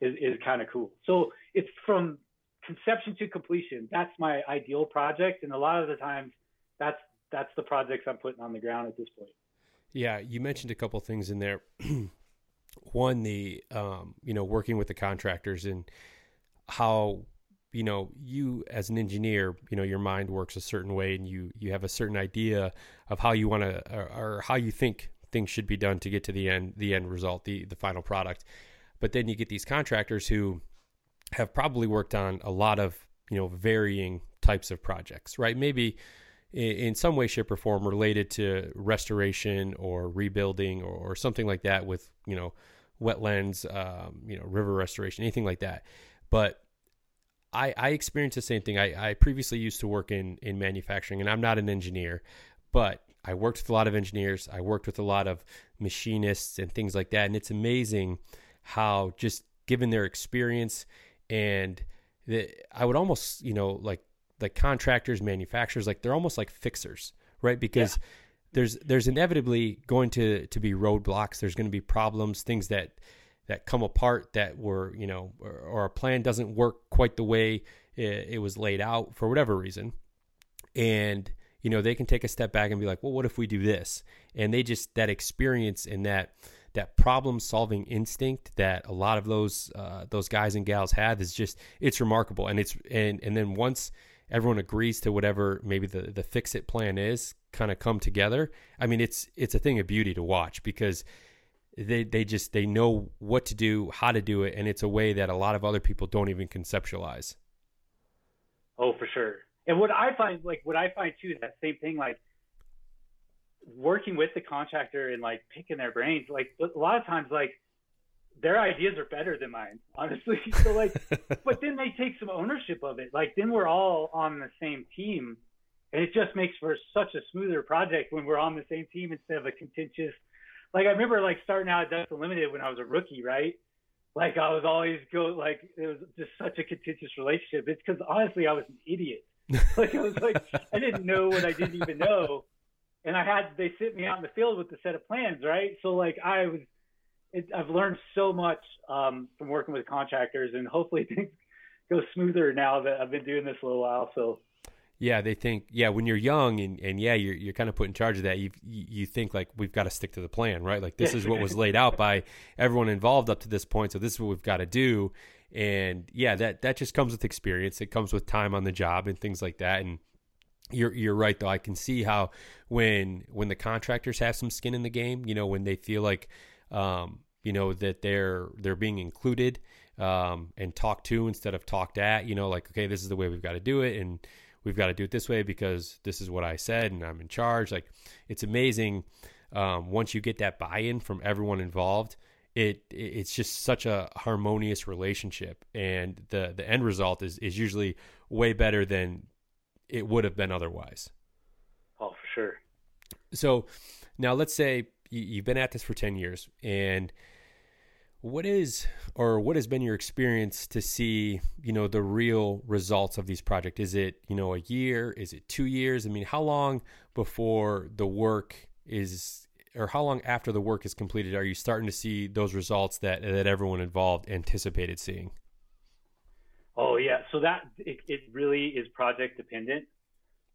is, is kind of cool. So it's from conception to completion. That's my ideal project, and a lot of the times, that's that's the projects I'm putting on the ground at this point. Yeah, you mentioned a couple things in there. [CLEARS THROAT] One, the um, you know working with the contractors and how you know you as an engineer you know your mind works a certain way and you you have a certain idea of how you want to or, or, how you think things should be done to get to the end the end result the the final product but then you get these contractors who have probably worked on a lot of you know varying types of projects, right? Maybe in some way, shape, or form related to restoration or rebuilding or, or something like that with you know wetlands, um, you know river restoration, anything like that. But I, I experienced the same thing. I, I previously used to work in in manufacturing, and I'm not an engineer, but I worked with a lot of engineers. I worked with a lot of machinists and things like that, and it's amazing how just given their experience and the, I would almost you know like like contractors, manufacturers, like they're almost like fixers, right? Because yeah. there's there's inevitably going to to be roadblocks. There's going to be problems, things that that come apart that were you know or, or a plan doesn't work quite the way it, it was laid out for whatever reason, and you know they can take a step back and be like, well, what if we do this? And they just that experience and that that problem solving instinct that a lot of those uh, those guys and gals have is just it's remarkable and it's and and then once everyone agrees to whatever maybe the the fix it plan is kind of come together i mean it's it's a thing of beauty to watch because they they just they know what to do how to do it and it's a way that a lot of other people don't even conceptualize oh for sure and what i find like what i find too that same thing like working with the contractor and like picking their brains, like a lot of times, like their ideas are better than mine, [LAUGHS] honestly. So like, [LAUGHS] but then they take some ownership of it. Like then we're all on the same team, and it just makes for such a smoother project when we're on the same team instead of a contentious. Like I remember like starting out at Ducks Unlimited when I was a rookie, right? Like I was always go like it was just such a contentious relationship. It's because honestly I was an idiot. [LAUGHS] like I was like I didn't know what I didn't even know and I had they sent me out in the field with a set of plans, right? So like I was, it, I've learned so much um, from working with contractors, and hopefully [LAUGHS] things go smoother now that I've been doing this a little while. So. Yeah, they think yeah when you're young and, and yeah you're you're kind of put in charge of that you you think like we've got to stick to the plan right? Like this is what was laid out by everyone involved up to this point so this is what we've got to do. And yeah that that just comes with experience. It comes with time on the job and things like that. And you're you're right though. I can see how when when the contractors have some skin in the game, you know, when they feel like um, you know that they're they're being included um, and talked to instead of talked at, you know, like okay, this is the way we've got to do it. And we've got to do it this way because this is what I said and I'm in charge. Like it's amazing um, once you get that buy-in from everyone involved it it's just such a harmonious relationship and the the end result is is usually way better than it would have been otherwise. Oh, for sure. So now let's say you've been at this for 10 years and what is or what has been your experience to see you know the real results of these projects? Is it you know a year? Is it two years? I mean how long before the work is or how long after the work is completed are you starting to see those results that that everyone involved anticipated seeing? Oh yeah. So that it, it really is project dependent.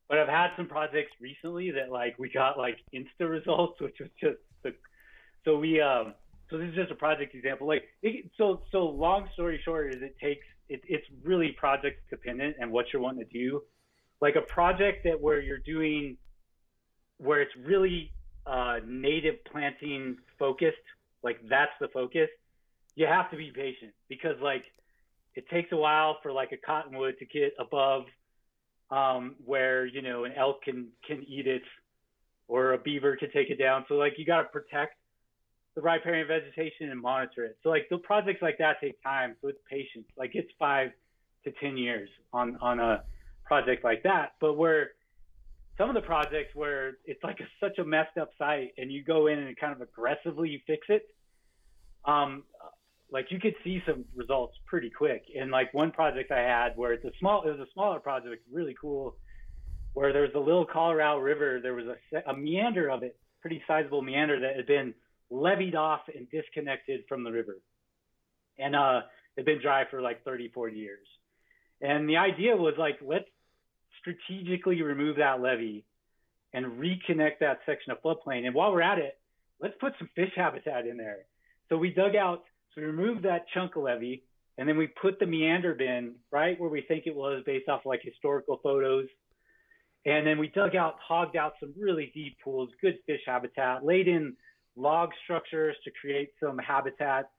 But i've had some projects recently that like we got like insta results which was just the so we um so this is just a project example like it, so so long story short is it takes it, it's really project dependent and what you're wanting to do like a project that where you're doing where it's really uh, native planting focused, like that's the focus, you have to be patient because like it takes a while for like a cottonwood to get above um, where you know an elk can can eat it or a beaver can take it down. So like you got to protect the riparian vegetation and monitor it. So like the projects like that take time, so it's patience. Like it's five to ten years on on a project like that, but where some of the projects where it's like a, such a messed up site and you go in and kind of aggressively fix it um like you could see some results pretty quick and like one project i had where it's a small it was a smaller project really cool where there's a little colorado river there was a, a meander of it pretty sizable meander that had been leveed off and disconnected from the river and uh had been dry for like 30 40 years and the idea was like let's strategically remove that levee and reconnect that section of floodplain. And while we're at it, let's put some fish habitat in there. So we dug out, so we removed that chunk of levee, and then we put the meander bend right where we think it was based off like historical photos. And then we dug out, hogged out some really deep pools, good fish habitat, laid in log structures to create some habitat.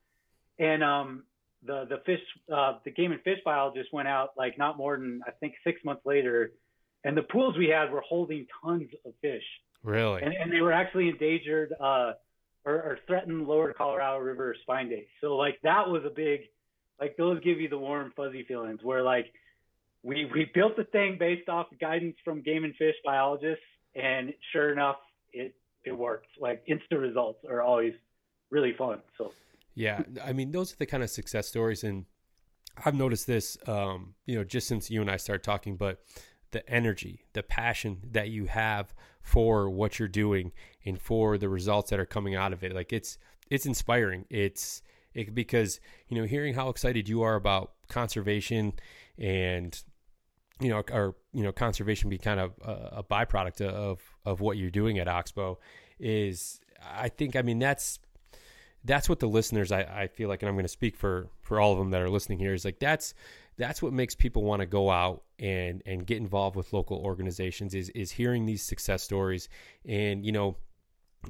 And um, the the fish uh, the game and fish biologist went out like not more than I think six months later, and the pools we had were holding tons of fish. Really, and, and they were actually endangered uh, or, or threatened lower Colorado River spine dace. So like that was a big like those give you the warm fuzzy feelings where like we we built the thing based off guidance from game and fish biologists, and sure enough it it worked. Like instant results are always really fun. So. Yeah, I mean, those are the kind of success stories, and I've noticed this, um, you know, just since you and I started talking. But the energy, the passion that you have for what you're doing and for the results that are coming out of it, like it's it's inspiring. It's it, because you know, hearing how excited you are about conservation and you know, or you know, conservation be kind of a, a byproduct of of what you're doing at Oxbow is, I think, I mean, that's that's what the listeners I, I feel like and i'm going to speak for for all of them that are listening here is like that's that's what makes people want to go out and and get involved with local organizations is is hearing these success stories. And you know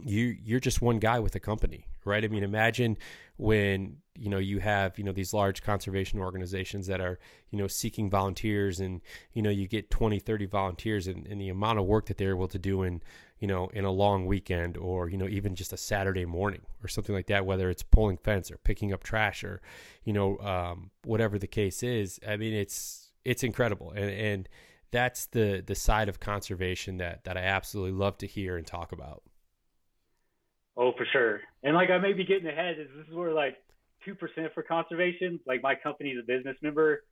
you you're just one guy with a company right i mean imagine when you know you have you know these large conservation organizations that are you know seeking volunteers and you know you get 20 30 volunteers and, and the amount of work that they're able to do in you know, in a long weekend or, you know, even just a Saturday morning or something like that, whether it's pulling fence or picking up trash or, you know, um, whatever the case is. I mean, it's, it's incredible. And, and that's the, the side of conservation that, that I absolutely love to hear and talk about. Oh, for sure. And like, I may be getting ahead is this is where like 2% for conservation, like my company's a business member.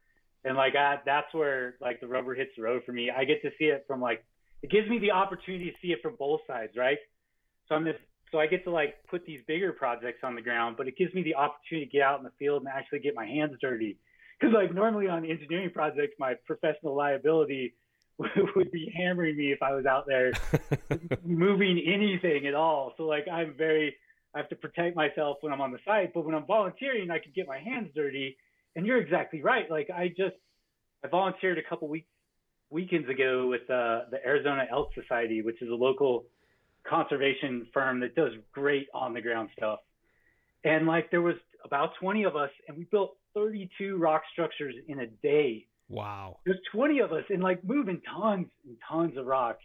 And like, I, that's where like the rubber hits the road for me. I get to see it from like it gives me the opportunity to see it from both sides, right? So I'm this, so I get to like put these bigger projects on the ground, but it gives me the opportunity to get out in the field and actually get my hands dirty. Because like normally on engineering projects, my professional liability would be hammering me if I was out there [LAUGHS] moving anything at all. So like I'm very, I have to protect myself when I'm on the site, but when I'm volunteering, I can get my hands dirty. And you're exactly right. Like I just, I volunteered a couple weeks weekends ago with uh, the Arizona Elk Society, which is a local conservation firm that does great on the ground stuff. And like there was about 20 of us, and we built 32 rock structures in a day. Wow. There's 20 of us, and like moving tons and tons of rock,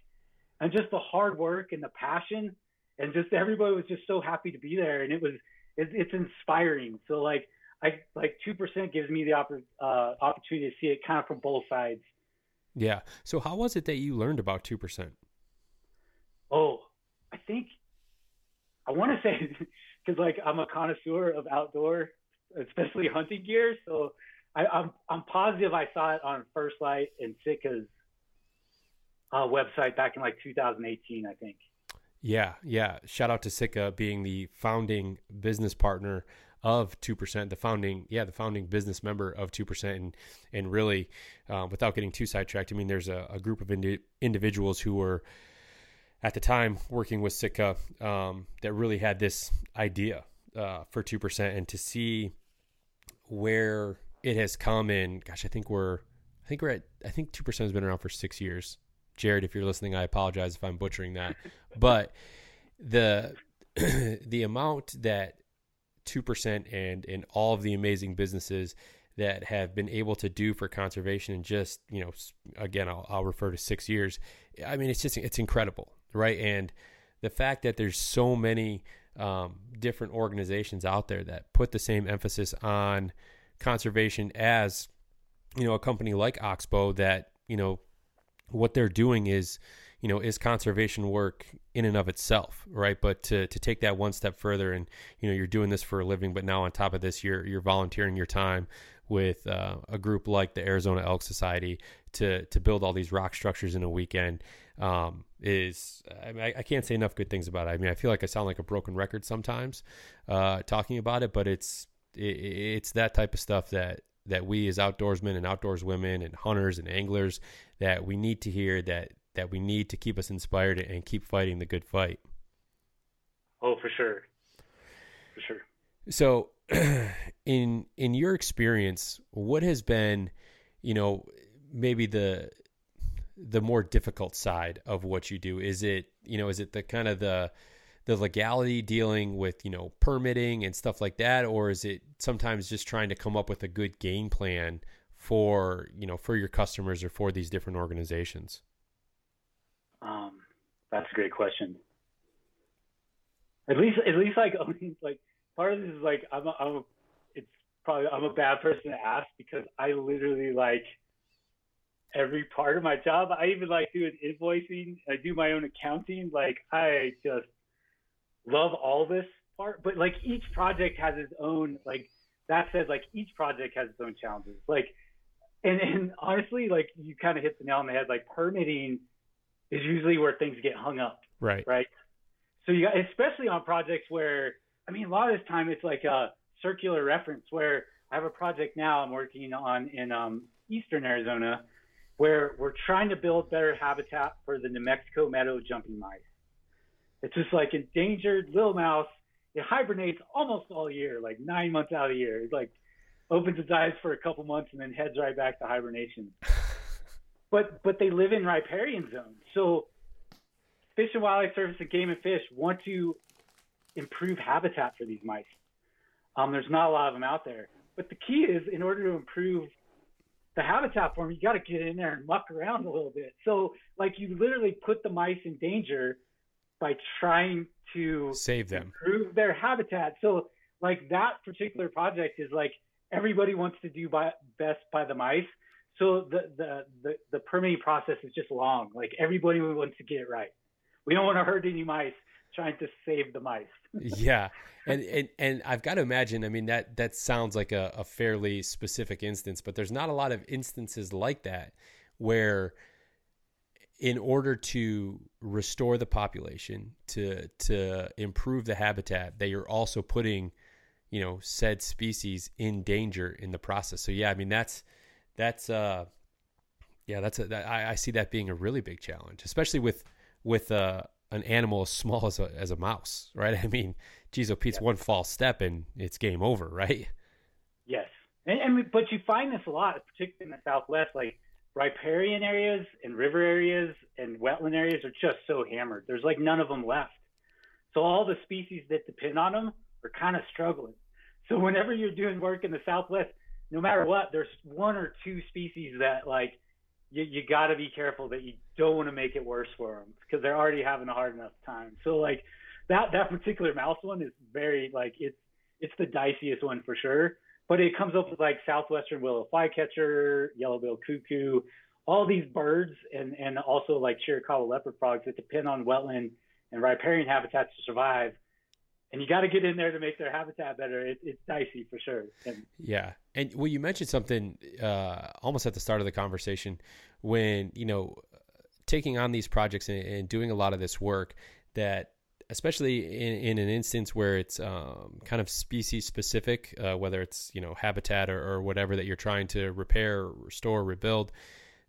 and just the hard work and the passion, and just everybody was just so happy to be there, and it was it, it's inspiring. So like I like two percent gives me the oppor- uh, opportunity to see it kind of from both sides Yeah. So how was it that you learned about two percent? Oh, I think I want to say [LAUGHS] because like I'm a connoisseur of outdoor, especially hunting gear. So I, am I'm, I'm positive I saw it on First Lite and Sitka's uh, website back in like 2018, I think. Yeah, yeah. Shout out to Sitka being the founding business partner of two percent, the founding, yeah, the founding business member of two percent, and and really, uh, without getting too sidetracked, I mean, there's a, a group of indi- individuals who were at the time working with Sitka um, that really had this idea uh, for two percent, and to see where it has come in, gosh, I think we're, I think we're at, I think two percent has been around for six years. Jared, if you're listening, I apologize if I'm butchering that, [LAUGHS] but the [CLEARS THROAT] the amount that two percent and and all of the amazing businesses that have been able to do for conservation in just you know again I'll, I'll refer to six years. I mean it's just it's incredible, right? And the fact that there's so many um, different organizations out there that put the same emphasis on conservation as you know a company like Oxbow that you know what they're doing is you know is conservation work in and of itself right but to to take that one step further and you know you're doing this for a living but now on top of this you're you're volunteering your time with uh, a group like the Arizona Elk Society to to build all these rock structures in a weekend um, is I, mean, I, I, can't say enough good things about it. I mean, I feel like I sound like a broken record sometimes uh, talking about it, but it's it, it's that type of stuff that that we as outdoorsmen and outdoors women and hunters and anglers that we need to hear that that we need to keep us inspired and keep fighting the good fight. Oh, for sure. For sure. So [CLEARS THROAT] in in your experience, what has been, you know, maybe the the more difficult side of what you do? Is it, you know, is it the kind of the the legality dealing with you know permitting and stuff like that or is it sometimes just trying to come up with a good game plan for you know for your customers or for these different organizations um, that's a great question at least at least like I [LAUGHS] mean, like part of this is like I'm a, I'm a, it's probably I'm a bad person to ask because I literally like every part of my job. I even like doing invoicing. I do my own accounting. Like I just love all this part, but like each project has its own like that said, like each project has its own challenges. Like and and honestly, like you kind of hit the nail on the head. Like permitting is usually where things get hung up. Right. Right. So you got, especially on projects where I mean a lot of this time it's like a circular reference where I have a project now I'm working on in um, eastern Arizona where we're trying to build better habitat for the New Mexico meadow jumping mice. It's just like endangered little mouse. It hibernates almost all year, like nine months out of the year. It like opens its eyes for a couple months and then heads right back to hibernation. [LAUGHS] but but they live in riparian zones. So Fish and Wildlife Service and Game and Fish want to improve habitat for these mice. Um, there's not a lot of them out there. But the key is in order to improve the habitat for them, you got to get in there and muck around a little bit. So like you literally put the mice in danger by trying to save them, improve their habitat. So like that particular project is like everybody wants to do by, best by the mice. So the, the, the, the permitting process is just long. Like everybody wants to get it right. We don't want to hurt any mice trying to save the mice. [LAUGHS] yeah. And, and, and I've got to imagine, I mean, that, that sounds like a, a fairly specific instance, but there's not a lot of instances like that where in order to restore the population, to to improve the habitat, that you're also putting, you know, said species in danger in the process. So yeah, I mean that's that's uh yeah that's a, that, I, I see that being a really big challenge, especially with with uh, an animal as small as a as a mouse, right? [LAUGHS] I mean, geez, oh Pete's yeah. one false step and it's game over, right? Yes, and, and but you find this a lot, particularly in the Southwest, like riparian areas and river areas and wetland areas are just so hammered. There's like none of them left. So all the species that depend on them are kind of struggling. So whenever you're doing work in the Southwest, no matter what, there's one or two species that like you, you got to be careful that you don't want to make it worse for them because they're already having a hard enough time. So like that that particular mouse one is very like it's it's the diciest one for sure but it comes up with like southwestern willow flycatcher, yellow-billed cuckoo, all these birds and and also like Chiricahua leopard frogs that depend on wetland and riparian habitats to survive and you got to get in there to make their habitat better. It, it's dicey for sure. And, yeah, and well, you mentioned something uh, almost at the start of the conversation when you know taking on these projects and, and doing a lot of this work that especially in, in an instance where it's um, kind of species specific, uh, whether it's you know habitat or, or, whatever that you're trying to repair, restore, rebuild,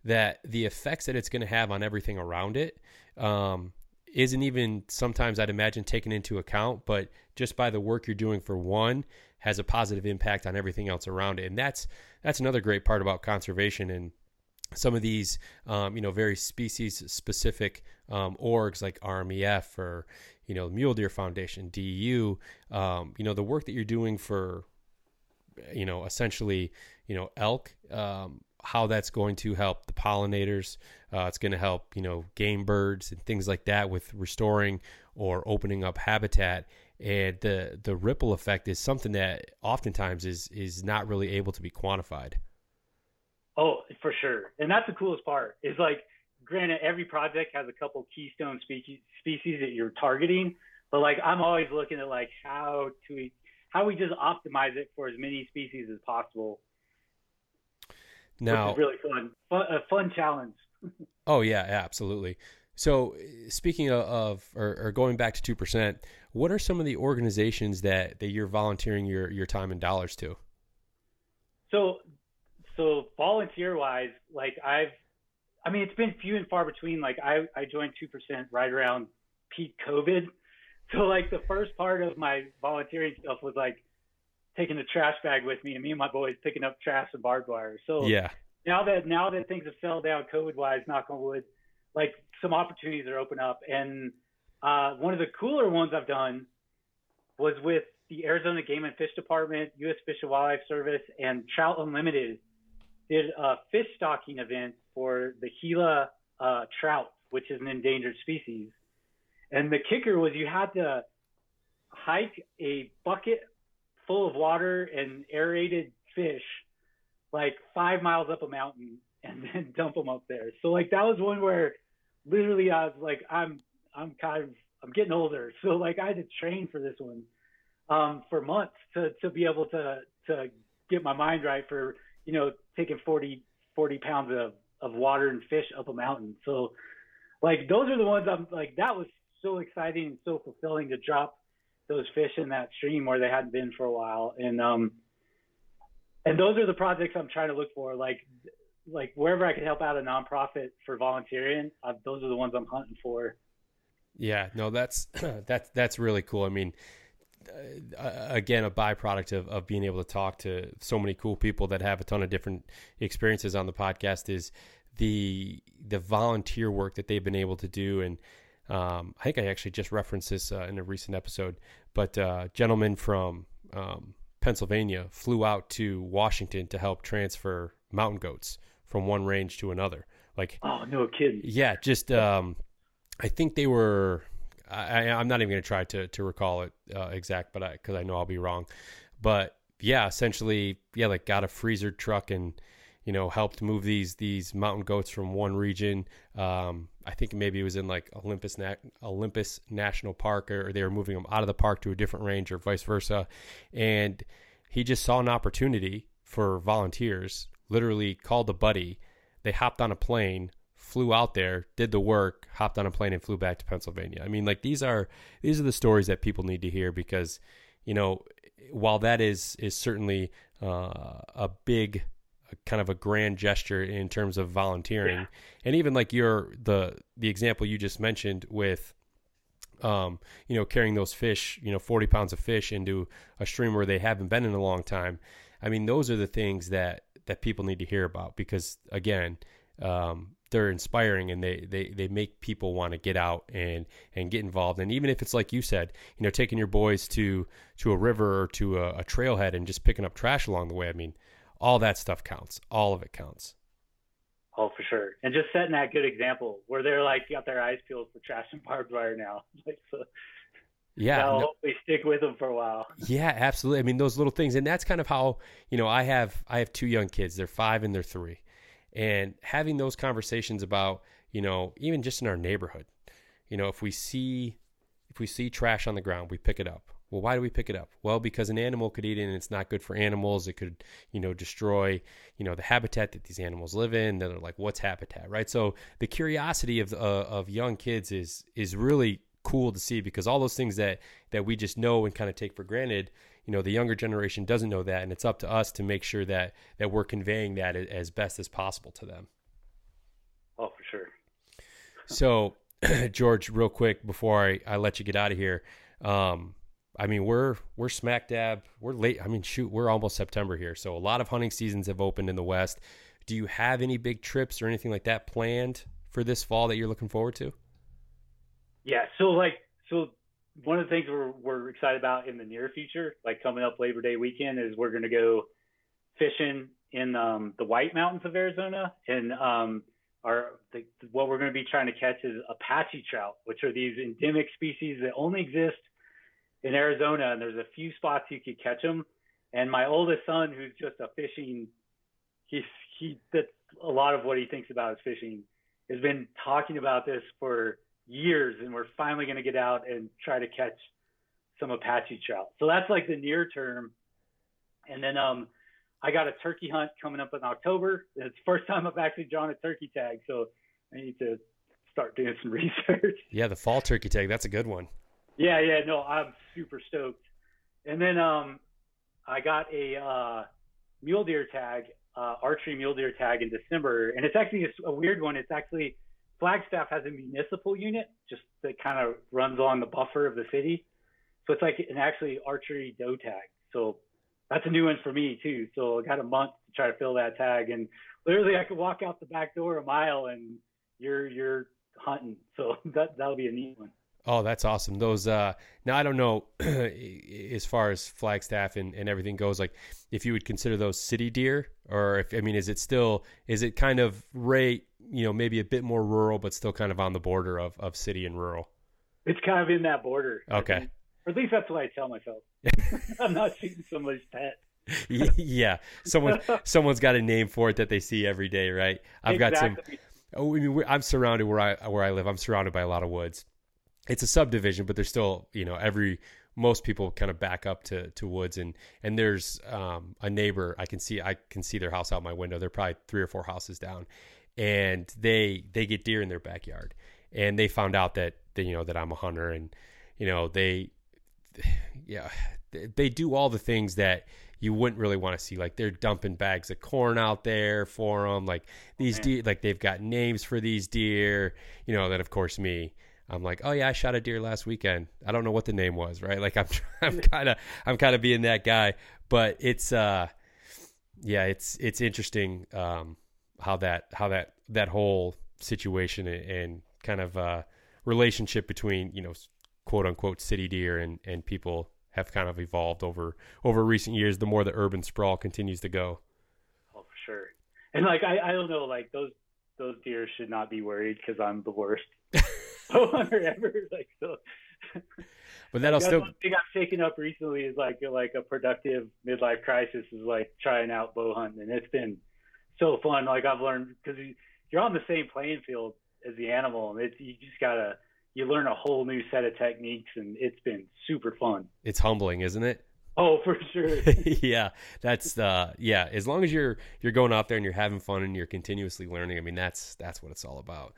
that the effects that it's going to have on everything around it um, isn't even sometimes I'd imagine taken into account, but just by the work you're doing for one has a positive impact on everything else around it. And that's that's another great part about conservation and some of these um, you know very species specific um, orgs like RMEF or you know Mule Deer Foundation, DU, um, you know the work that you're doing for you know essentially you know elk um, how that's going to help the pollinators. Uh, it's going to help, you know, game birds and things like that with restoring or opening up habitat. And the the ripple effect is something that oftentimes is is not really able to be quantified. Oh, for sure. And that's the coolest part. Is like, granted, every project has a couple keystone species species that you're targeting, but like I'm always looking at like how to how we just optimize it for as many species as possible now, really fun. fun, a fun challenge. [LAUGHS] oh yeah, absolutely. So, speaking of, or, or, going back to two percent, what are some of the organizations that that you're volunteering your your time and dollars to? So, so volunteer wise, like I've, I mean, it's been few and far between. Like I I joined two percent right around peak COVID. [LAUGHS] So like the first part of my volunteering stuff was like taking a trash bag with me, and me and my boys picking up trash and barbed wire. So yeah, now that now that things have settled down COVID wise, knock on wood, like some opportunities are open up. And uh, one of the cooler ones I've done was with the Arizona Game and Fish Department, U.S. Fish and Wildlife Service, and Trout Unlimited did a fish stocking event for the Gila uh, trout, which is an endangered species. And the kicker was you had to hike a bucket full of water and aerated fish like five miles up a mountain and [LAUGHS] then dump them up there. So like that was one where literally I was like, I'm I'm kind of I'm getting older, [LAUGHS] so like I had to train for this one um, for months to to be able to to get my mind right for you know taking 40 40 pounds of of water and fish up a mountain. So like those are the ones I'm like that was so exciting and so fulfilling to drop those fish in that stream where they hadn't been for a while. And um, and those are the projects I'm trying to look for. Like like wherever I can help out a nonprofit for volunteering, uh, those are the ones I'm hunting for. Yeah, no, that's [CLEARS THROAT] that's that's really cool. I mean, again, a byproduct of, of being able to talk to so many cool people that have a ton of different experiences on the podcast is the the volunteer work that they've been able to do and um, I think I actually just referenced this uh, in a recent episode, but uh, gentleman from um, Pennsylvania flew out to Washington to help transfer mountain goats from one range to another. Like, oh no kidding. Yeah, just um, I think they were. I, am not even going to try to to recall it uh, exact, but because I, I know I'll be wrong. But yeah, essentially, yeah, like got a freezer truck and you know helped move these these mountain goats from one region um, I think maybe it was in like Olympus Na- Olympus National Park, or they were moving them out of the park to a different range, or vice versa. And he just saw an opportunity for volunteers. Literally called a buddy. They hopped on a plane, flew out there, did the work, hopped on a plane, and flew back to Pennsylvania. I mean, like these are these are the stories that people need to hear because, you know, while that is is certainly uh, a big kind of a grand gesture in terms of volunteering yeah. and even like your the the example you just mentioned with um, you know, carrying those fish, you know, 40 pounds of fish into a stream where they haven't been in a long time. I mean, those are the things that, that people need to hear about because again, um, they're inspiring and they, they, they make people want to get out and, and get involved. And even if it's like you said, you know, taking your boys to, to a river or to a, a trailhead and just picking up trash along the way. I mean, all that stuff counts. All of it counts. Oh, for sure. And just setting that good example where they're like got their eyes peeled for trash and barbed wire now. [LAUGHS] like so yeah, that'll no, hopefully stick with them for a while. Yeah, absolutely. I mean, those little things, and that's kind of how you know I have I have two young kids. They're five and they're three, and having those conversations about you know even just in our neighborhood you know if we see if we see trash on the ground we pick it up well, why do we pick it up? Well, because an animal could eat it and it's not good for animals. It could, you know, destroy, you know, the habitat that these animals live in. They're like, what's habitat, right? So the curiosity of uh, of young kids is is really cool to see because all those things that that we just know and kind of take for granted, you know, the younger generation doesn't know that, and it's up to us to make sure that that we're conveying that as best as possible to them. Oh, for sure. So, [CLEARS THROAT] George, real quick before I, I let you get out of here. Um, I mean, we're we're smack dab. We're late. I mean, shoot, we're almost September here, so a lot of hunting seasons have opened in the West. Do you have any big trips or anything like that planned for this fall that you're looking forward to? Yeah. So like, so one of the things we're we're excited about in the near future, like coming up Labor Day weekend, is we're going to go fishing in um, the White Mountains of Arizona, and um, our the, what we're going to be trying to catch is Apache trout, which are these endemic species that only exist in Arizona, and there's a few spots you could catch them. And my oldest son, who's just a fishing, he's he that's a lot of what he thinks about is fishing. Has been talking about this for years, and we're finally going to get out and try to catch some Apache trout. So that's like the near term. And then um, I got a turkey hunt coming up in October. It's the first time I've actually drawn a turkey tag, so I need to start doing some [LAUGHS] research. Yeah, the fall turkey tag, that's a good one. Yeah, yeah, no, I'm super stoked. And then um, I got a uh, mule deer tag, uh, archery mule deer tag in December, and it's actually a, a weird one. It's actually Flagstaff has a municipal unit just that kind of runs on the buffer of the city, so it's like an actually archery doe tag. So that's a new one for me too. So I got a month to try to fill that tag, and literally I could walk out the back door a mile and you're you're hunting. So [LAUGHS] that that'll be a neat one. Oh, that's awesome. Those uh now I don't know [CLEARS THROAT] as far as Flagstaff and, and everything goes, like if you would consider those city deer or if I mean is it still is it kind of right, you know, maybe a bit more rural but still kind of on the border of, of city and rural? It's kind of in that border. Okay. Or at least that's what I tell myself. [LAUGHS] [LAUGHS] I'm not shooting somebody's pet. yeah. Someone [LAUGHS] someone's got a name for it that they see every day, right? I've exactly. got some Oh, I mean, I'm surrounded where I where I live. I'm surrounded by a lot of woods it's a subdivision, but there's still, you know, every most people kind of back up to to woods and and there's um, a neighbor I can see I can see their house out my window. They're probably three or four houses down, and they they get deer in their backyard, and they found out that, they, you know that I'm a hunter, and you know they [SIGHS] yeah they do all the things that you wouldn't really want to see. Like they're dumping bags of corn out there for them. Like these deer, like they've got names for these deer. You know, then of course me. I'm like, oh yeah, I shot a deer last weekend. I don't know what the name was, right? Like I'm, [LAUGHS] I'm kind of, I'm kind of being that guy. But it's, uh, yeah, it's it's interesting um, how that how that that whole situation and, kind of uh, relationship between you know quote unquote city deer and and people have kind of evolved over over recent years. The more the urban sprawl continues to go. Oh, for sure. And like I, I don't know, like those those deer should not be worried because I'm the worst. Ever. Like so. But that'll still. One thing I've taken up recently is like like a productive midlife crisis is like trying out bow hunting, and it's been so fun. Like I've learned because you're on the same playing field as the animal, and it's you just gotta you learn a whole new set of techniques, and it's been super fun. It's humbling, isn't it? Oh, for sure. [LAUGHS] yeah, that's uh yeah, as long as you're you're going out there and you're having fun and you're continuously learning, I mean that's that's what it's all about.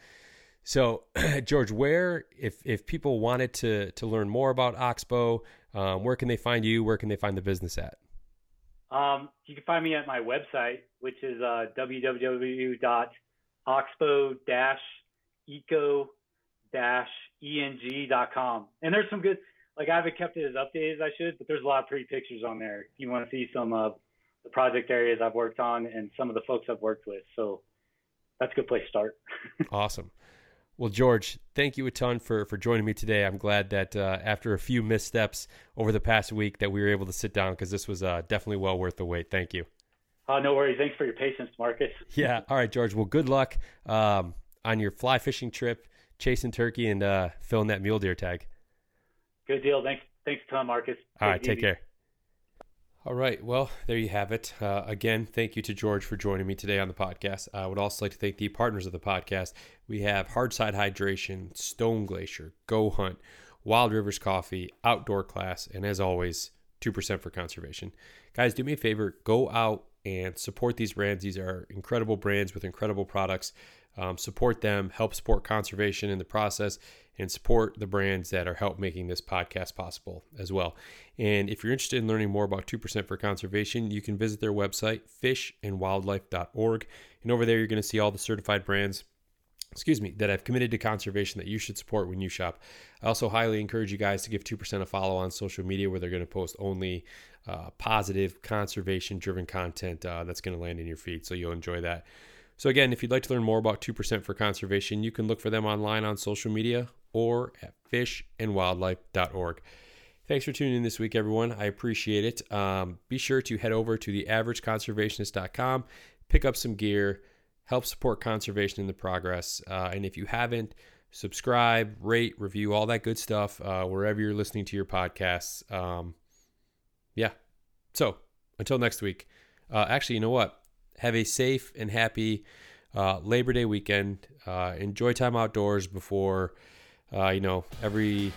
So, [CLEARS THROAT] George, where if if people wanted to to learn more about Oxbow, um, where can they find you? Where can they find the business at? Um, you can find me at my website, which is uh, www.oxbow-eco-eng.com. And there's some good, like I haven't kept it as updated as I should, but there's a lot of pretty pictures on there. If you want to see some of the project areas I've worked on and some of the folks I've worked with. So that's a good place to start. [LAUGHS] awesome. Well, George, thank you a ton for for joining me today. I'm glad that uh, after a few missteps over the past week that we were able to sit down because this was uh, definitely well worth the wait. Thank you. Oh, no worries. Thanks for your patience, Marcus. [LAUGHS] yeah. All right, George. Well, good luck um, on your fly fishing trip, chasing turkey, and uh, filling that mule deer tag. Good deal. Thanks. Thanks a ton, Marcus. All right. Take care. All right. Well, there you have it. Uh, again, thank you to George for joining me today on the podcast. I would also like to thank the partners of the podcast. We have Hardside Hydration, Stone Glacier, Go Hunt, Wild Rivers Coffee, Outdoor Class, and as always, 2% for conservation. Guys, do me a favor go out and support these brands. These are incredible brands with incredible products. Um, support them, help support conservation in the process, and support the brands that are help making this podcast possible as well. And if you're interested in learning more about 2% for conservation, you can visit their website, fishandwildlife.org. And over there, you're going to see all the certified brands excuse me, that I've committed to conservation that you should support when you shop. I also highly encourage you guys to give 2% a follow on social media where they're going to post only uh, positive, conservation driven content uh, that's going to land in your feed. So you'll enjoy that. So, again, if you'd like to learn more about 2% for conservation, you can look for them online on social media or at fishandwildlife.org. Thanks for tuning in this week, everyone. I appreciate it. Um, be sure to head over to theaverageconservationist.com, pick up some gear, help support conservation in the progress. Uh, and if you haven't, subscribe, rate, review, all that good stuff uh, wherever you're listening to your podcasts. Um, yeah. So until next week, uh, actually, you know what? Have a safe and happy uh, Labor Day weekend. Uh, enjoy time outdoors before, uh, you know, every you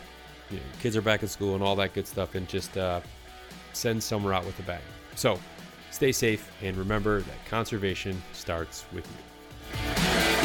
know, kids are back in school and all that good stuff, and just uh, send summer out with a bang. So stay safe and remember that conservation starts with you.